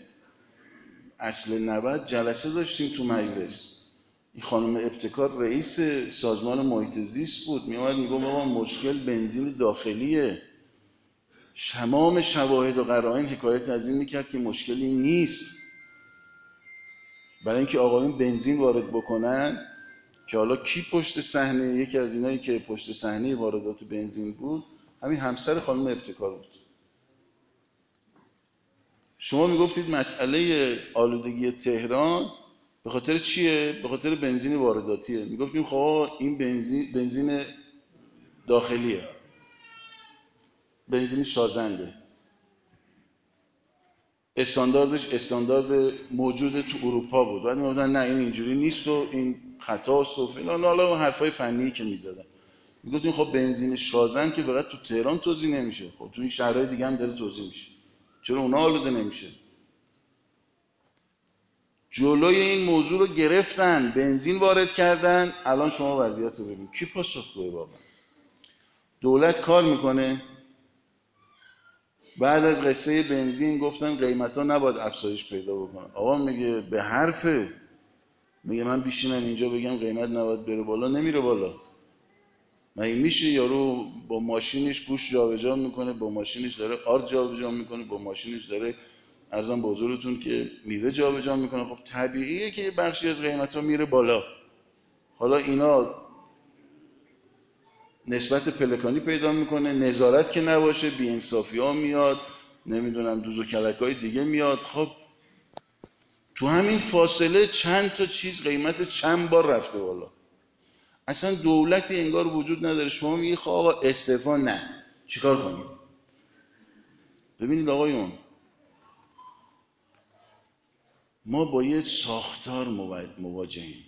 اصل 90 جلسه داشتیم تو مجلس. این خانم ابتکار رئیس سازمان محیط زیست بود. میومد میگو بابا مشکل بنزین داخلیه. تمام شواهد و قرائن حکایت از این می‌کرد که مشکلی نیست. برای اینکه آقایون بنزین وارد بکنن که حالا کی پشت صحنه یکی از اینایی که پشت صحنه واردات بنزین بود همین همسر خانم ابتکار بود. شما می‌گفتید مسئله آلودگی تهران به خاطر چیه؟ به خاطر بنزین وارداتیه. می‌گفتیم خب این بنزین بنزین داخلیه. بنزین شازنده استانداردش استاندارد موجود تو اروپا بود. بعد می‌گفتن نه این اینجوری نیست و این خطاست و فلان. حالا حرفای فنی که می‌زدن. می‌گفتیم خب بنزین شازن که فقط تو تهران توضیح نمیشه. خب تو این شهرهای دیگه هم داره توضیح میشه. چرا اونا آلوده نمیشه؟ جلوی این موضوع رو گرفتن بنزین وارد کردن. الان شما وضعیت رو ببین. کی پاسخگوه بابا؟ دولت کار می‌کنه. بعد از قصه بنزین گفتن قیمت ها نباید افزایش پیدا بکنه آقا میگه به حرفه. میگه من بیشینم اینجا بگم قیمت نباید بره بالا نمیره بالا. مگه میشه یارو با ماشینش گوش جابجا می‌کنه با ماشینش داره آرد جابجا می‌کنه با ماشینش داره ارزم بزرگتون که میوه جابجا می‌کنه. خب طبیعیه که بخشی از قیمت ها میره بالا. حالا اینا نسبت پلکانی پیدا می‌کنه نظارت که نباشه بیانصافی ها میاد نمی‌دونم دوز و کلک های دیگه میاد. خب تو همین فاصله چند تا چیز قیمت چند بار رفته بالا. اصلا دولتی انگار وجود نداره. شما میگی خب آقا استعفا نه. چیکار کنیم؟ ببینید آقایون ما با یه ساختار مواجهیم.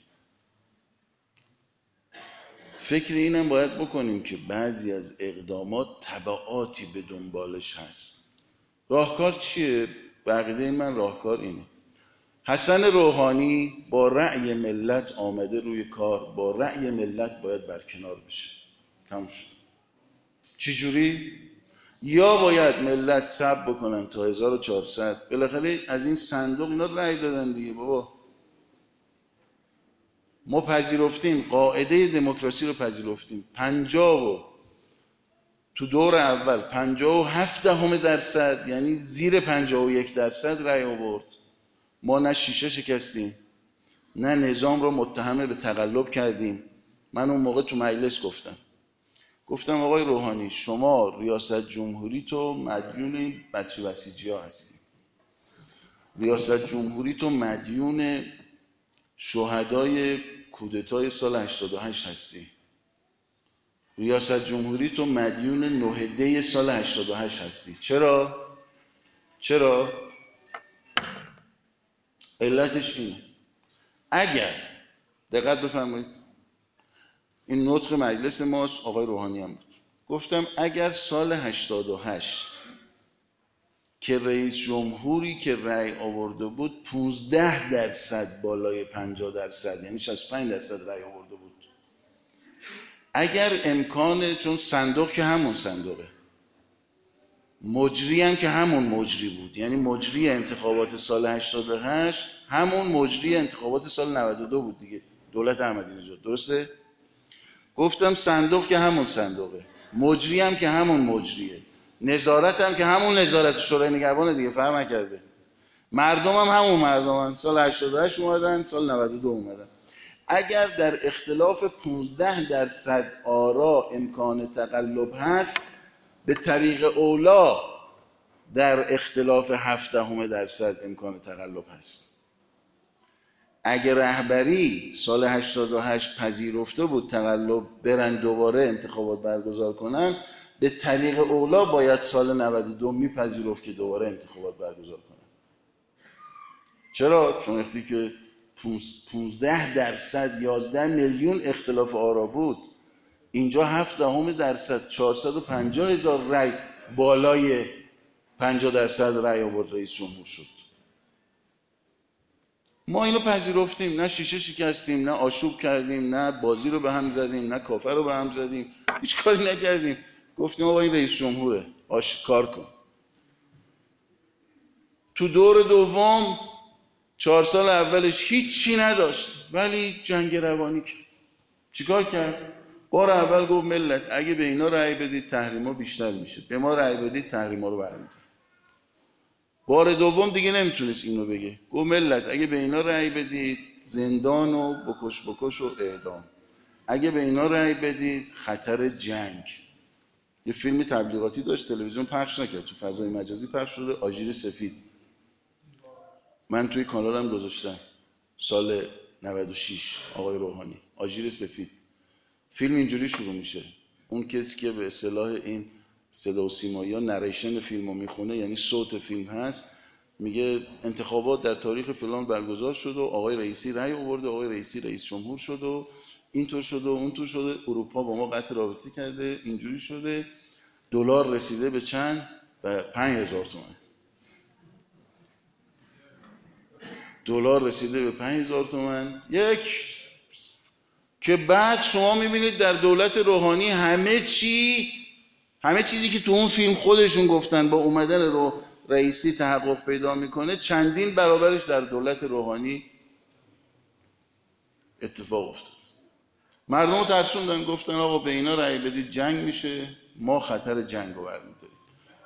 فکر اینم باید بکنیم که بعضی از اقدامات طبعاتی به دنبالش هست. راهکار چیه؟ بقیده من راهکار اینه. حسن روحانی با رأی ملت آمده روی کار با رأی ملت باید برکنار بشه. تموم شد. چجوری؟ یا باید ملت سب بکنن تا 1400 بالاخره از این صندوق اینا رأی دادن دیگه بابا. ما پذیرفتیم قاعده دموکراسی رو پذیرفتیم. پنجاه و تو دور اول پنجاه و هفت دهم درصد یعنی زیر پنجاه و یک درصد رأی آورد. ما نه شیشه شکستیم نه نظام رو متهمه به تقلب کردیم. من اون موقع تو مجلس گفتم. گفتم آقای روحانی شما ریاست جمهوری تو مدیون این بچه بسیجی ها هستی. ریاست جمهوری تو مدیون شهدای کودتای سال 88 هستی. ریاست جمهوری تو مدیون نهده سال 88 هستی. چرا؟ چرا؟ علتش اینه. اگر دقت بفرمایید. این نطق مجلس ماست آقای روحانی هم بود. گفتم اگر سال 88 که رئیس جمهوری که رأی آورده بود 15 درصد بالای 50 درصد یعنی 65 درصد رأی آورده بود. اگر امکان چون صندوق که همون صندوقه مجری هم که همون مجری بود یعنی مجری انتخابات سال 88 همون مجری انتخابات سال 92 بود دیگه. دولت احمدی نژاد درسته؟ گفتم صندوق که همون صندوقه مجری هم که همون مجریه. نظارت هم که همون نظارت شورای نگهبان دیگه فرق نکرده. مردم هم همون مردم. سال 88 اومدن سال 92 اومدن. اگر در اختلاف 15 درصد آرا امکان تقلب هست به طریق اولا در اختلاف 7 همه درصد امکان تقلب هست. اگر رهبری سال 88 پذیرفته بود تقلب برن دوباره انتخابات برگزار کنن به طریق اولا باید سال 92 میپذیرفت که دوباره انتخابات برگزار کنن چرا؟ چون وقتی که 15 درصد 11 میلیون اختلاف آرا بود اینجا 7 دهم درصد 450 هزار رای بالای 50 درصد رای آورد رئیس جمهور شد. ما اینو پذیرفتیم نه شیشه شکستیم نه آشوب کردیم نه بازی رو به هم زدیم نه کافر رو به هم زدیم هیچ کاری نکردیم. گفتیم آقا این رئیس جمهوره. آش کار کن. تو دور دوم چهار سال اولش هیچی نداشت ولی جنگ روانی کرد. چیکار کرد؟ بار اول گفت ملت اگه به اینا رأی بدید تحریما بیشتر میشه. به ما رأی بدید تحریما رو برمیداریم بار دوم دیگه نمی‌تونست اینو بگه. گفت ملت اگه به اینا رأی بدید زندان و بکش بکش و اعدام. اگه به اینا رأی بدید خطر جنگ. یه فیلم تبلیغاتی داشت تلویزیون پخش نکرد تو فضای مجازی پخش شده آژیر سفید. من توی کانالم گذاشتم سال 96 آقای روحانی آژیر سفید. فیلم اینجوری شروع میشه. اون کسی که به اصطلاح این صدا و سیما یا نریشن فیلم رو می‌خونه یعنی صوت فیلم هست میگه انتخابات در تاریخ فلان برگزار شد و آقای رئیسی رأی آورده آقای رئیسی رئیس جمهور شد و اینطور شده و اونطور شده. اروپا با ما قطع رابطه کرده. اینجوری شده. دلار رسیده به چند؟ به پنج هزار تومن. دلار رسیده به پنج هزار تومن. یک. که بعد شما می‌بینید در دولت روحانی همه چی همه چیزی که تو اون فیلم خودشون گفتن با اومدن رو رئیسی تحقق پیدا می‌کنه چندین برابرش در دولت روحانی اتفاق افتاد. مردم ترسوندن گفتن آقا به اینا رأی بدید جنگ میشه. ما خطر جنگ رو برمیداریم.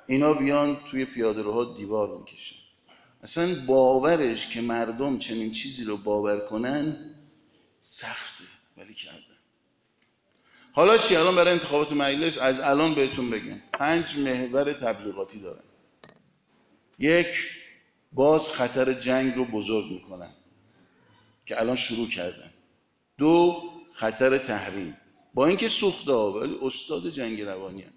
اینا بیان توی پیاده روها دیوار می‌کشن. اصلا باورش که مردم چنین چیزی رو باور کنن سخته. ولی کردن. حالا چی؟ الان برای انتخابات مجلس از الان بهتون بگم. پنج محور تبلیغاتی دارن. یک باز خطر جنگ رو بزرگ می‌کنن که الان شروع کردن. دو خطر تحریم. با اینکه سوخته ولی استاد جنگ روانی هم.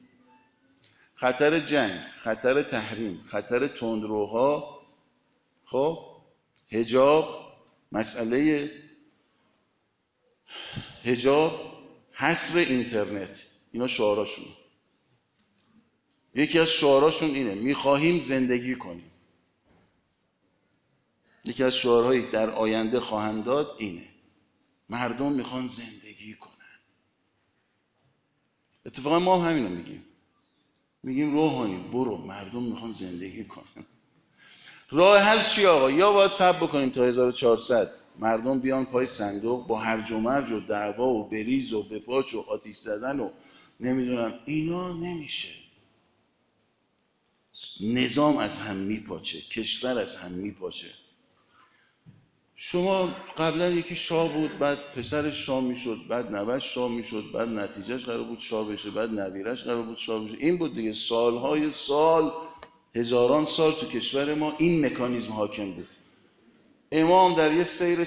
خطر جنگ خطر تحریم خطر تندروها. خب هجاب مسئله هجاب حصر اینترنت. اینا شعاراشون. یکی از شعاراشون اینه می‌خواهیم زندگی کنیم. یکی از شعارهایی در آینده خواهند داد اینه. مردم می‌خوان زندگی کنن. اتفاقا ما هم همینو میگیم. میگیم روحانی برو مردم می‌خوان زندگی کنن. راه حل چی آقا؟ یا باید سب بکنیم تا 1400 مردم بیان پای صندوق با هرج و مرج و دعوا و بریز و بپاچ و آتیش زدن و نمی‌دونم اینا نمیشه. نظام از هم میپاچه کشور از هم میپاچه. شما قبلا یکی شاه بود بعد پسرش شاه می‌شد بعد نوش شاه می‌شد بعد نتیجهش قرار بود شاه بشه بعد نویرش قرار بود شاه بشه. این بود دیگه سالهای سال هزاران سال تو کشور ما این مکانیزم حاکم بود. امام در یه سیر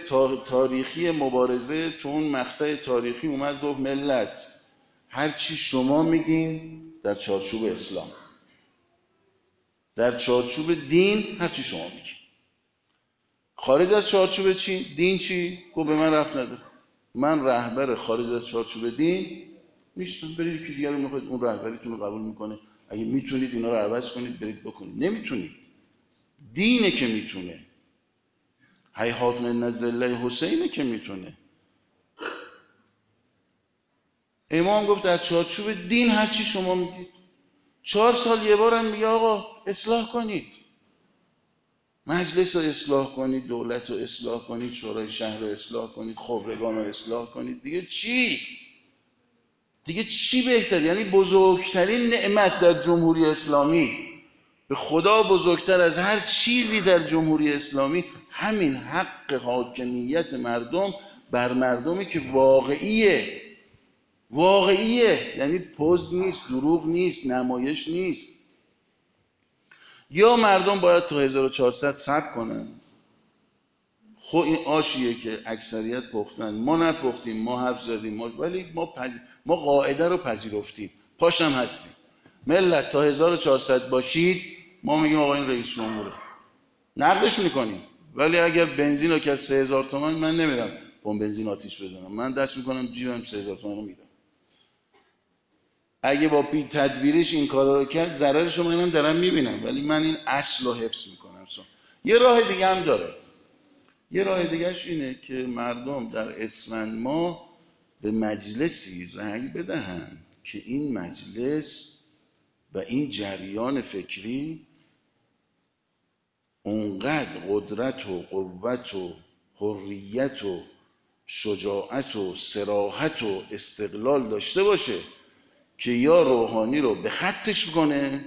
تاریخی مبارزه تو اون مقطع تاریخی اومد گفت ملت هر چی شما میگین در چارچوب اسلام در چارچوب دین هر چی شما میگین. خارج از چارچوب چی دین چی؟ گفت به من رفت نداره. من رهبر خارج از چارچوب دین نیستم. برید که دیگر می‌خواید اون رهبریتون رو قبول می‌کنه. اگه می‌تونید اینا رو عوض کنید برید بکنید. نمی‌تونید. دینه که می‌تونه. حیحات من نزله حسینه که می‌تونه. امام گفت در چارچوب دین هرچی شما میگید. چهار سال یه بارم میگه آقا اصلاح کنید. مجلس رو اصلاح کنید دولت رو اصلاح کنید شورای شهر رو اصلاح کنید خبرگان رو اصلاح کنید. دیگه چی؟ دیگه چی بهتر؟ یعنی بزرگترین نعمت در جمهوری اسلامی. به خدا بزرگتر از هر چیزی در جمهوری اسلامی. همین حق حاکمیت مردم بر مردمی که واقعیه. واقعیه. یعنی پوز نیست دروغ نیست نمایش نیست. یا مردم باید تا 1400 صبر کنن. خب این آشیه که اکثریت پختن. ما نپختیم ما حرف زدیم ما ولی ما, پذ... ما قاعده رو پذیرفتیم. پاشم هستیم. ملت تا 1400 باشید ما میگیم آقا این رئیس جمهوره. نقدش می‌کنیم. ولی اگر بنزین رو کرد 3000 تومن من نمیرم با بنزین آتیش بزنم. من دست می‌کنم جیبم 3000 تومن رو میدم. اگه با بی تدبیرش این کارا رو کرد ضررش رو منم دارم می‌بینم ولی من این اصل رو حفظ می‌کنم سو. یه راه دیگه هم داره یه راه دیگهش اینه که مردم در اسفند ما به مجلسی رأی بدهند که این مجلس و این جریان فکری اونقدر قدرت و قوت و حریت و شجاعت و سراحت و استقلال داشته باشه که یا روحانی رو به خطش کنه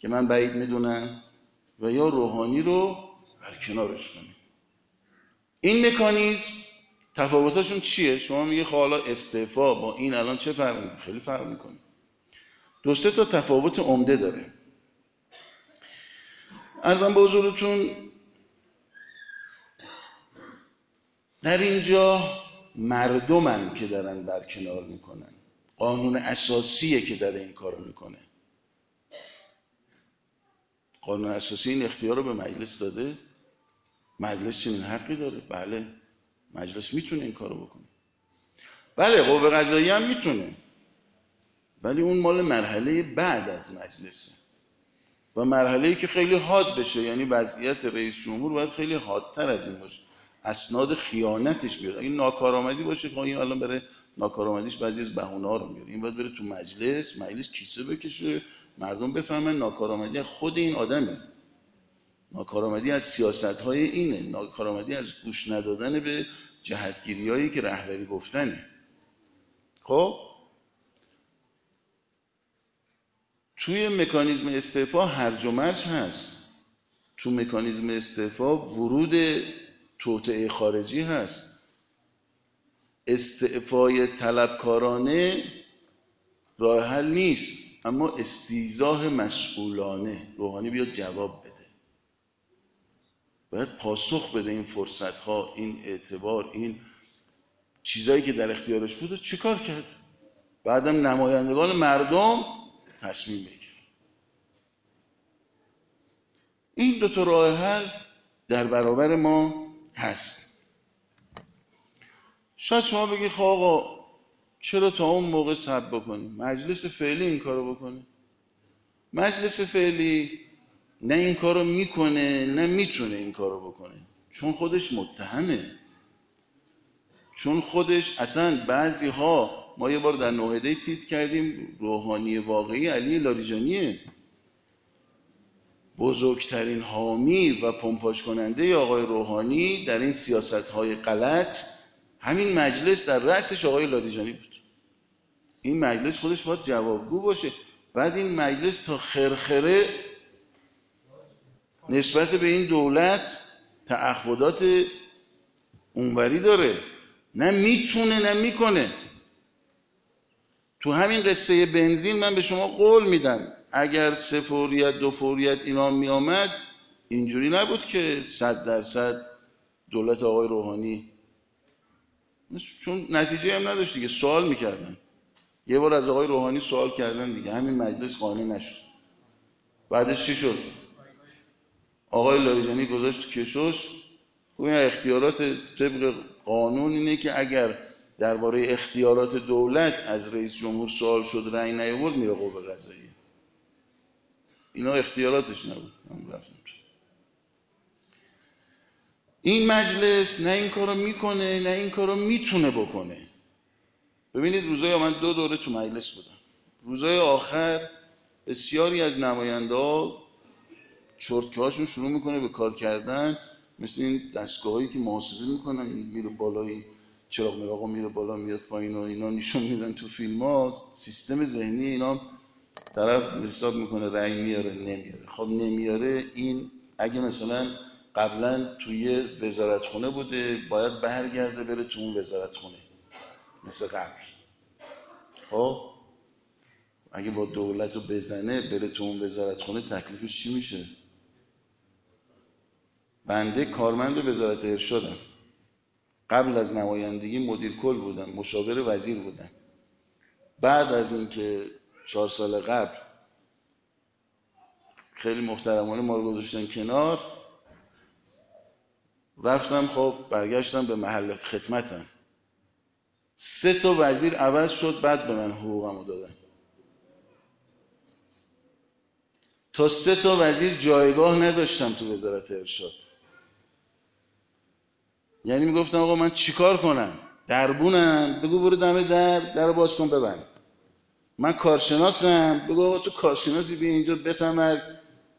که من بعید می‌دونم و یا روحانی رو کنارش کنه. این مکانیزم تفاوتاشون چیه؟ شما میگه خب استعفا با این الان چه فرق می‌کنه؟ خیلی فرق می‌کنه. دو سه تا تفاوت عمده داره. ارزم به حضورتون در اینجا مردمن که دارن برکنار می‌کنن. قانون اساسیه که داره این کارو می‌کنه. قانون اساسی این اختیار رو به مجلس داده. مجلس چنین حقی داره. بله. مجلس می‌تونه این کارو بکنه. بله قوه قضایی هم می‌تونه. ولی اون مال مرحله بعد از مجلسه. و مرحله ای که خیلی حاد بشه یعنی وضعیت رئیس جمهور باید خیلی حادتر از این باشه. اسناد خیانتش بیاد اگه ناکارآمدی باشه خب این الان بره ناکارآمدیش بعضی از بهونه رو میاره این باید بره تو مجلس مجلس کیسه بکشه مردم بفهمن ناکارآمدی خود این آدمه. ناکارآمدی از سیاست های اینه. ناکارآمدی از گوش ندادن به جهتگیری هایی که رهبری گفتنه. خب؟ توی مکانیزم استعفا هرج و مرج هست. تو مکانیزم استعفا ورود توطعه خارجی هست. استعفای طلبکارانه راه حل نیست اما استیزاه مسئولانه. روحانی بیاد جواب بده. باید پاسخ بده این فرصت ها این اعتبار این چیزایی که در اختیارش بوده چیکار کرد؟ بعدم نمایندگان مردم تصمیم بگیر این دو تا راه حل در برابر ما هست. شاید شما بگید خب آقا چرا تا اون موقع صبر بکنیم؟ مجلس فعلی این کارو بکنه. مجلس فعلی نه این کارو می‌کنه نه می‌تونه این کارو بکنه. چون خودش متهمه. چون خودش اصلا بعضی ها ما یه بار در نوهده تیت کردیم روحانی واقعی علی لاریجانیه. بزرگترین حامی و پمپاژ کننده آقای روحانی در این سیاست های غلط همین مجلس در رأسش آقای لاریجانی بود. این مجلس خودش باید جوابگو باشه. بعد این مجلس تا خرخره نسبت به این دولت تعهدات اونوری داره. نه می‌تونه نه می‌کنه. تو همین قصه بنزین من به شما قول میدم. اگر سه فوریت دو فوریت اینا می آمد اینجوری نبود که صد درصد دولت آقای روحانی. چون نتیجه هم نداشت دیگه سوال می‌کردن. یه بار از آقای روحانی سوال کردن دیگه همین مجلس قانع نشد. بعدش چی شد؟ آقای لاریجانی گذاشت کشوش. این اختیارات طبق قانون اینه که اگر درباره اختیارات دولت از رئیس جمهور سوال شد رأی نیاورد میره قوه قضاییه. اینا اختیاراتش نبود. این مجلس نه این کارو می‌کنه نه این کارو می‌تونه بکنه. ببینید روزای من دو دوره تو مجلس بودم. روزای آخر بسیاری از نماینده ها چرتکه هاشون شروع می‌کنه به کار کردن. مثل این دستگاه هایی که محاسبه می‌کنن میره بالایی چراغ مراغ میره بالا میاد پایین و اینا نشون میدن تو فیلم ها سیستم ذهنی اینا طرف حساب می‌کنه رأی میاره نمیاره. خب نمیاره این اگه مثلا قبلا توی وزارتخونه بوده باید برگرده بره تو اون وزارتخونه مثل قبل. خب؟ اگه با دولت رو بزنه بره تو اون وزارتخونه تکلیفش چی میشه؟ بنده کارمند وزارت ارشادم. قبل از نمایندگی مدیر کل بودم مشاور وزیر بودم. بعد از اینکه چهار سال قبل. خیلی محترمانه ما رو گذاشتن کنار. رفتم خب برگشتم به محل خدمتم. سه تا وزیر عوض شد بعد به من حقوقمو دادن. تا سه تا وزیر جایگاه نداشتم تو وزارت ارشاد. یعنی می‌گفتم آقا من چیکار کنم؟ دربونم؟ بگو برو دم در در باز کن ببند. من کارشناسم. بگو تو کارشناسی بیا اینجا بفهمر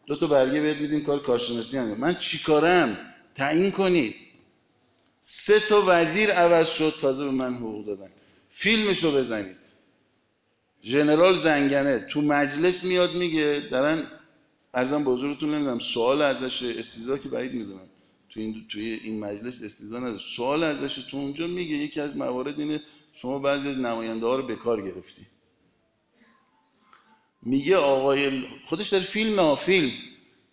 دو تا برگه بهت میدیم کار کارشناسی هم من چیکارم تعیین کنید. سه تا وزیر عوض شد تازه به من حقوق دادن. فیلمشو بزنید. ژنرال زنگنه تو مجلس میاد میگه دارن ارزم بزرگتون نمی‌دونم سوال ازش استیزا که بعید می‌دونم. تو این توی این مجلس استیزا نداره. سوال ازش تو اونجا میگه یکی از موارد اینه شما بعضی از نماینده ها رو به کار گرفتی. میگه آقای خودش در فیلم ها فیلم.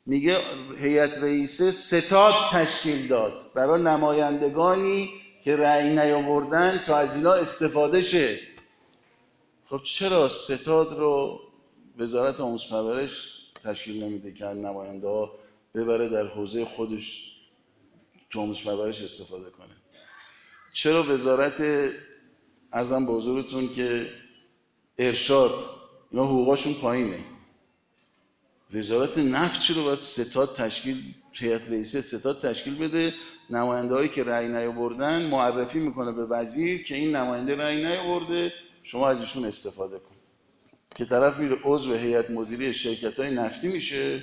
میگه هیئت رئیسه ستاد تشکیل داد. برای نمایندگانی که رأی نیاوردن تا از اینا استفاده شه. خب چرا ستاد رو وزارت آموزش پرورش تشکیل نمیده که نماینده ها ببره در حوزه خودش تو آموزش پرورش استفاده کنه؟ چرا وزارت ارزم به حضورتون که ارشاد اینا حقوقاشون پایینه. وزارت نفت چرا باید ستاد تشکیل هیئت رئیسه ستاد تشکیل بده؟ نماینده هایی که رأی نیاوردن معرفی می‌کنه به وزیر که این نماینده رأی نیاورده. شما از ایشون استفاده کن. که طرف میره عضو هیئت مدیره شرکت های نفتی میشه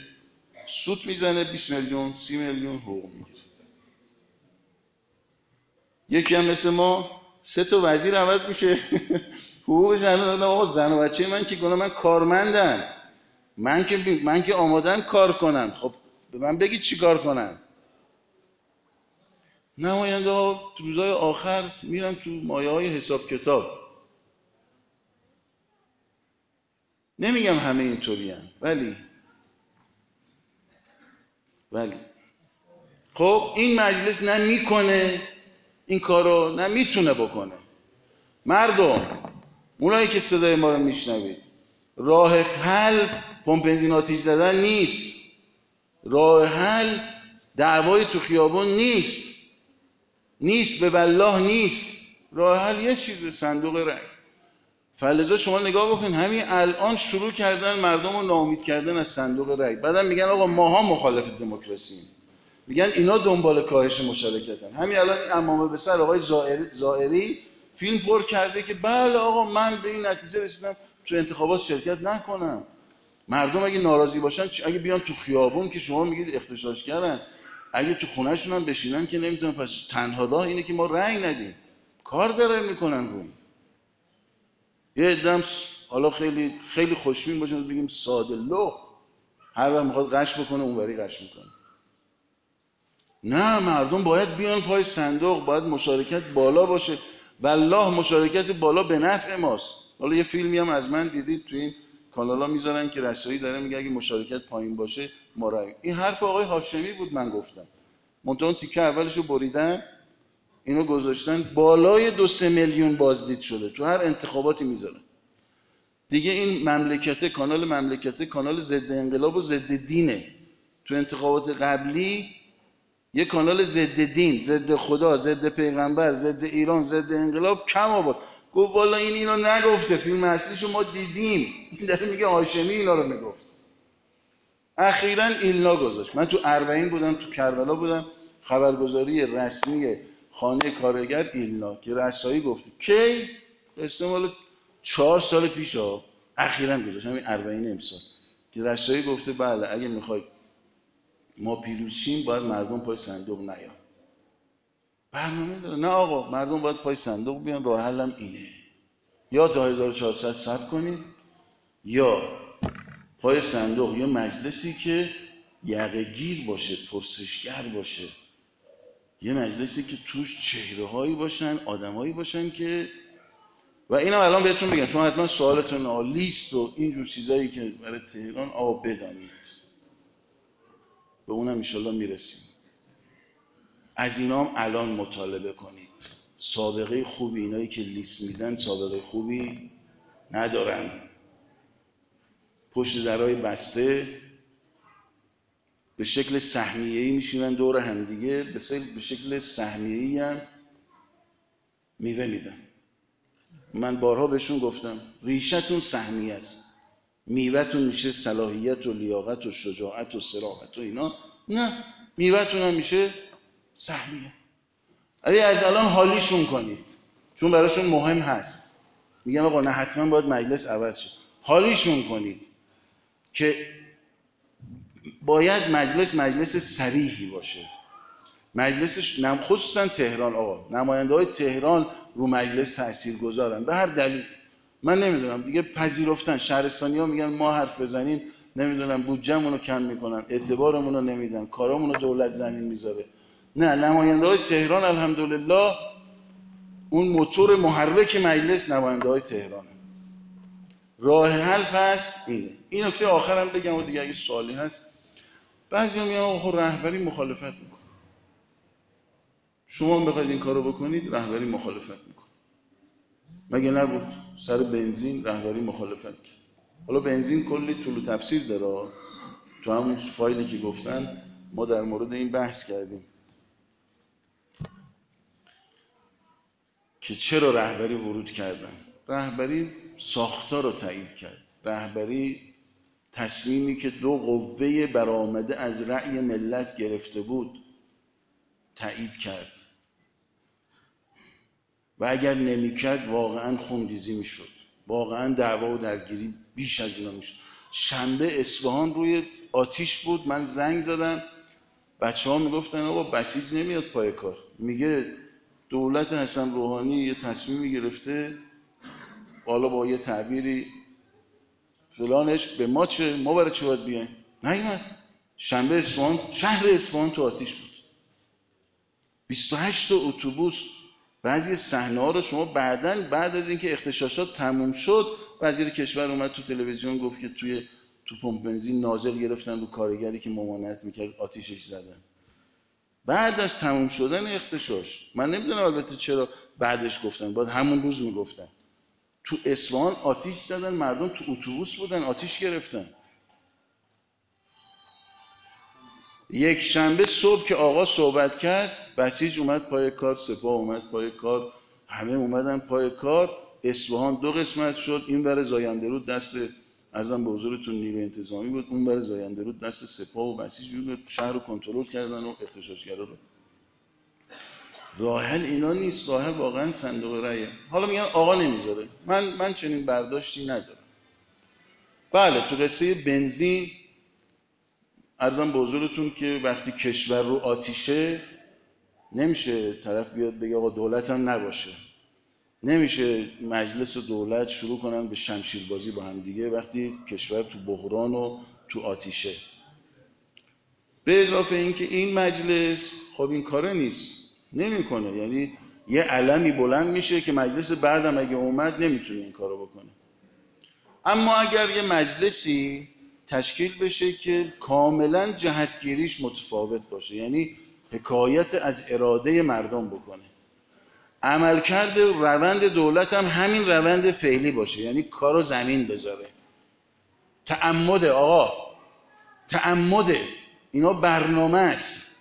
سود می‌زنه 20 میلیون 30 میلیون حقوق می‌گیره. یکی هم مثل ما سه تا وزیر عوض میشه. <laughs> حقوق زن دادم آقا زن و بچه من که گناه من کارمندن من که من که آمادن کار کنم. خب به من بگید چی کار کنم. نماینده ها روزای آخر میرن تو مایه های حساب کتاب. نمیگم همه اینطوری ولی ولی. خب این مجلس نه می‌کنه این کارو نه می‌تونه بکنه. مردم اونایی که صدای ما رو میشنوید. راه حل پمپ آتیش زدن نیست. راه حل دعوای تو خیابون نیست. نیست به والله نیست. راه حل یه چیز صندوق رأی فلزا شما نگاه بکنید همین الان شروع کردن مردم رو ناامید کردن از صندوق رأی بعدم میگن آقا ماها مخالف دموکراسی. میگن اینا دنبال کاهش مشارکتن. همین الان این امامه به سر آقای زائری فیلم پر کرده که بله آقا من به این نتیجه رسیدم تو انتخابات شرکت نکنم. مردم اگه ناراضی باشن اگه بیان تو خیابون که شما میگید اختشاش کردن اگه تو خونهشون هم بشینن که نمی‌تونن پس تنها راه اینه که ما رأی ندیم. کار داره می‌کنن روی. یه ادم حالا خیلی خیلی خوشبین باشن بگیم ساده لو. هر وقت می‌خواد قش بکنه اونوری قش می‌کنه. نه مردم باید بیان پای صندوق باید مشارکت بالا باشه. والله مشارکت بالا به نفع ماست. حالا یه فیلمی هم از من دیدید تو این کانالا می‌ذارن که رسایی داره میگه اگه مشارکت پایین باشه ما این حرف آقای هاشمی بود من گفتم. منتها تیکه اولش بریدن اینو گذاشتن. بالای دو سه میلیون بازدید شده. تو هر انتخاباتی می‌ذارن. دیگه این مملکت کانال مملکت کانال ضد انقلاب و ضد دینه. تو انتخابات قبلی یه کانال ضد دین ضد خدا ضد پیغمبر ضد ایران ضد انقلاب کم آورد. گفت والا این اینو نگفته فیلم اصلیشو ما دیدیم. این داره میگه هاشمی اینا رو می‌گفت. اخیرا ایلنا گذاشت. من تو اربعین بودم تو کربلا بودم. خبرگزاری رسمی خانه کارگر ایلنا که رسایی گفته کی؟ قصه مال چهار سال پیش ها. اخیرا گذاشت. همین اربعین امسال. که رسایی گفته بله اگه می‌خوای ما پیروز شیم باید مردم پای صندوق نیان. برنامه داره. نه آقا مردم باید پای صندوق بیان. راه حلم اینه. یا تا 1400 ثبت کنید یا پای صندوق یا مجلسی که یقه گیر باشه پرسشگر باشه. یه مجلسی که توش چهره هایی باشن آدمایی باشن که و اینم الان بهتون بگم شما حتما سوالتون لیست و اینجور چیزایی که برای تهران آب بدانید. به اونم انشالله می‌رسیم. از اینا هم الان مطالبه کنید. سابقه خوبی اینایی که لیست میدن سابقه خوبی ندارن. پشت درای بسته به شکل سهمیه‌ای میشینن دور همدیگه به شکل سهمیه‌ای هم میوه میدن. من بارها بهشون گفتم ریشتون سهمیه است. میوهتون میشه صلاحیت و لیاقت و شجاعت و سراحت و اینا. نه میوهتون هم میشه سهمیه. ولی از الان حالیشون کنید. چون براشون مهم هست. میگن آقا نه حتما باید مجلس عوض شد حالیشون کنید که باید مجلس مجلس سریحی باشه. مجلسش خصوصا تهران آقا. نماینده های تهران رو مجلس تاثیر گذارن به هر دلیل. من نمی‌دونم. دیگه پذیرفتن. شهرستانی ها میگن ما حرف بزنیم. نمی‌دونم. بودجهمون رو کم می‌کنن. اعتبارمون رو نمیدن. کارامون رو دولت زمین می‌ذاره. نه نماینده های تهران الحمدلله اون موتور محرک مجلس نماینده های تهران راه حل پس اینه. این نکته آخرم بگم و دیگه اگه سوالی هست بعضی میگن خب رهبری مخالفت می‌کنه. شما بخواید این کارو بکنید رهبری مخالفت می‌کنه. مگه نبود؟ سر بنزین رهبری مخالفت کرد. حالا بنزین کلی طول تفسیر داره. تو همون فایلی که گفتن ما در مورد این بحث کردیم. که چرا رهبری ورود کردن؟ رهبری ساختار رو تایید کرد. رهبری تصمیمی که دو قوه برآمده از رأی ملت گرفته بود تایید کرد. و اگر نمی‌کرد واقعا خونریزی می‌شد. واقعا دعوا و درگیری بیش از اینا می‌شد. شنبه اصفهان روی آتیش بود من زنگ زدم. بچه ها می‌گفتن آقا بسیج نمیاد پای کار. میگه دولت حسن روحانی یه تصمیمی گرفته حالا با یه تعبیری فلانش به ما چه ما برای چی باید بیایم؟ نیومد. شنبه اصفهان شهر اصفهان تو آتیش بود. 28 تا اتوبوس بعضی صحنه ها رو شما بعدا بعد از اینکه اختشاشات تموم شد وزیر کشور اومد تو تلویزیون گفت که توی تو پمپ بنزین نازل گرفتن رو کارگری که ممانعت می‌کرد آتیشش زدن. بعد از تموم شدن اختشاش من نمی‌دونم البته چرا بعدش گفتن باید همون روز می‌گفتن. تو اصفهان آتیش زدن مردم تو اتوبوس بودن آتیش گرفتن. یک شنبه صبح که آقا صحبت کرد بسیج اومد پای کار سپاه اومد پای کار همه اومدن پای کار. اصفهان دو قسمت شد این بر زاینده رود دست ارزم به حضورتون نیروی انتظامی بود اون بر زاینده رود دست سپاه و بسیج بود شهر رو کنترل کردن و اختشاشگرا رو. راحل اینا نیست راحل واقعا صندوق رأیه. حالا میگن آقا نمی‌ذاره. من من چنین برداشتی ندارم. بله تو قصه بنزین ارزم به حضورتون که وقتی کشور رو آتیشه نمیشه طرف بیاد بگه آقا دولت هم نباشه. نمیشه مجلس و دولت شروع کنن به شمشیر بازی با هم دیگه وقتی کشور تو بحران و تو آتیشه. به اضافه اینکه این مجلس خب این کاره نیست. نمی‌کنه. یعنی یه علمی بلند میشه که مجلس بعدم اگه اومد نمی‌تونه این کارو بکنه. اما اگر یه مجلسی تشکیل بشه که کاملا جهتگیریش متفاوت باشه. یعنی حکایت از اراده مردم بکنه. عملکرد روند دولت هم همین روند فعلی باشه. یعنی کارو زمین بذاره. تعمد آقا تعمده اینا برنامه است.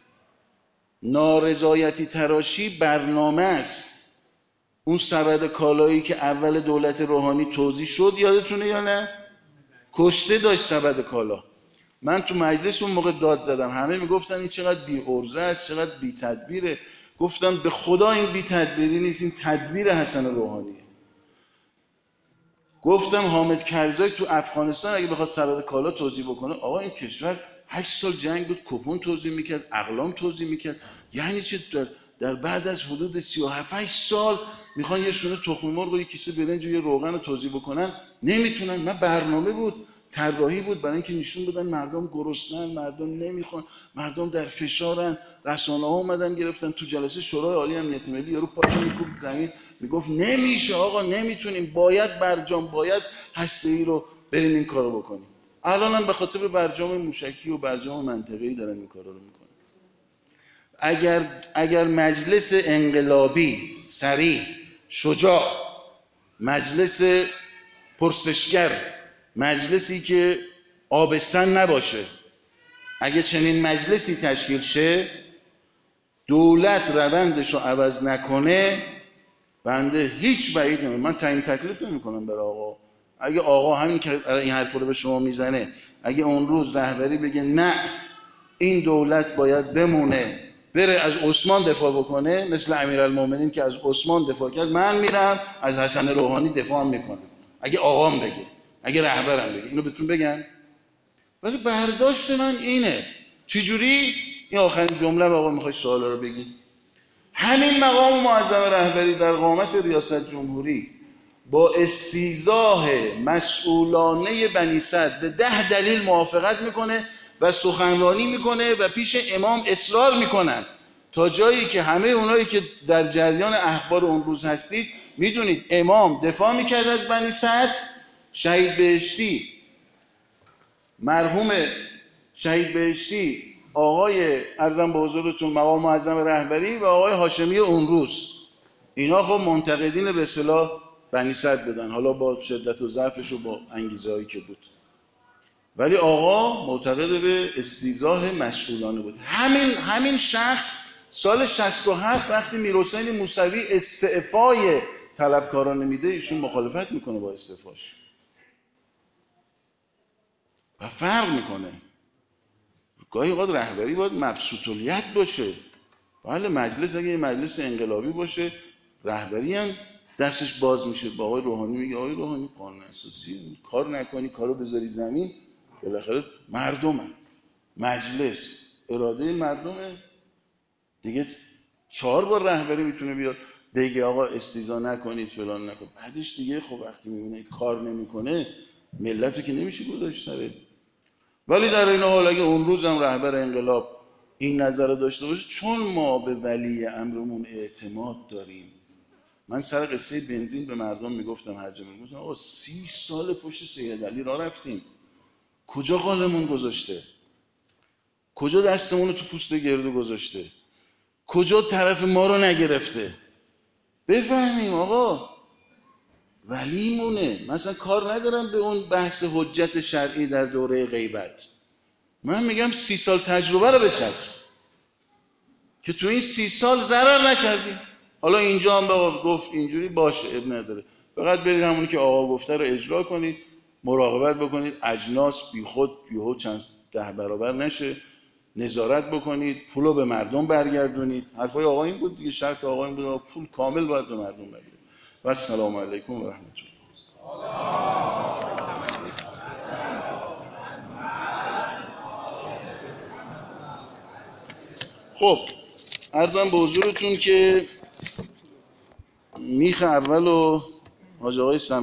نارضایتی تراشی برنامه است. اون سبد کالایی که اول دولت روحانی توضیح شد یادتونه یا نه؟ کشته داشت سبد کالا. من تو مجلس اون موقع داد زدم. همه می‌گفتن این چقدر بی ارزه است چقدر بی تدبیره گفتم به خدا این بی تدبیری نیست این تدبیر حسن روحانیه. گفتم حامد کرزای تو افغانستان اگه بخواد سبد کالا توضیح بکنه آقا این کشور هشت سال جنگ بود کپون توضیح می‌کرد اقلام توضیح می‌کرد. یعنی چه در, بعد از حدود 37 سال می‌خوان یه شونه تخم مرغ و یه کیسه برنج و یه روغن رو توضیح بکنن. نمی‌تونن. من برنامه بود. طراحی بود. برای اینکه نشون بدن مردم گرسنن مردم نمی‌خوان. مردم در فشارن. رسانه ها اومدن گرفتن. تو جلسه شورای عالی امنیت ملی یارو پاشو میکوب زمین. می‌گفت نمیشه آقا نمی‌تونیم. باید برجام باید هسته ای رو بریم این کارو بکنیم. الان هم به خاطر برجام موشکی و برجام منطقه‌ای دارن این کارا رو می‌کنن. اگر اگر مجلس انقلابی سریع شجاع مجلس پرسشگر مجلسی که آبستن نباشه اگه چنین مجلسی تشکیل شه دولت روندش رو عوض نکنه بنده هیچ بعید نمید من تعیین تکلیف نمی کنم برای آقا. اگه آقا همین که این حرف رو به شما می‌زنه اگه اون روز رهبری بگه نه این دولت باید بمونه. بره از عثمان دفاع بکنه مثل امیرالمومنین که از عثمان دفاع کرد من میرم از حسن روحانی دفاع می‌کنم. اگه آقام بگه اگه رهبرم بگه اینو بهتون بگم. ولی برداشت من اینه. چجوری؟ این آخرین جمله آقا می‌خوای سوالا رو بگید همین مقام معظم رهبری در قامت ریاست جمهوری با استیزاه مسئولانه بنی صد به ده دلیل موافقت می‌کنه. و سخنرانی می‌کنه و پیش امام اصرار می‌کنن. تا جایی که همه اونایی که در جریان اخبار اون روز هستید می‌دونید امام دفاع می‌کرد از بنی صد شهید بهشتی. مرحوم شهید بهشتی آقای ارزم به حضورتون مقام معظم رهبری و آقای هاشمی اون روز. اینا خب منتقدین به اصطلاح بنی صد بدن حالا با شدت و ضعفش و با انگیزه هایی که بود. ولی آقا معتقد به استیزاه مسئولانه بود. همین همین شخص سال 67 وقتی میرحسین موسوی استعفای طلبکاران میده ایشون مخالفت می‌کنه با استعفاش. و فرق می‌کنه. گاهی اوقات رهبری باید مبسوطولیت باشه. بله مجلس اگه مجلس انقلابی باشه رهبری هم دستش باز میشه. با آقای روحانی میگه آقای روحانی قانون اساسی کار نکنی کارو بذاری زمین. بالاخره مردمه. مجلس. اراده مردمه. دیگه چهار بار رهبری می‌تونه بیاد بگه آقا استیزا نکنید فلان نکن بعدش دیگه خب وقتی می‌بینه کار نمی‌کنه ملت رو که نمیشه گذاشت سره ولی در این حال اگه اون روز هم رهبر انقلاب این نظر رو داشته باشه چون ما به ولی امرمون اعتماد داریم. من سر قصه بنزین به مردم می‌گفتم هر جا می‌گفتم آقا سی سال پشت سید علی را رفتیم. کجا قالمون گذاشته؟ کجا دستمون رو تو پوست گردو گذاشته؟ کجا طرف ما رو نگرفته؟ بفهمیم آقا. ولیمونه. مثلا کار ندارم به اون بحث حجت شرعی در دوره غیبت. من میگم سی سال تجربه رو بچسب. که تو این سی سال ضرر نکردیم حالا اینجا هم گفت اینجوری باشه اب نداره. فقط برید همونی که آقا گفته رو اجرا کنید. مراقبت بکنید. اجناس بی خود یهو چند ده برابر نشه. نظارت بکنید. پول رو به مردم برگردونید. حرفای آقا این بود دیگه. شرط آقا این بود. پول کامل باید به مردم برگردونید و السلام علیکم و رحمت الله. خب ارزم به حضورتون که میخ اول و حاج آقای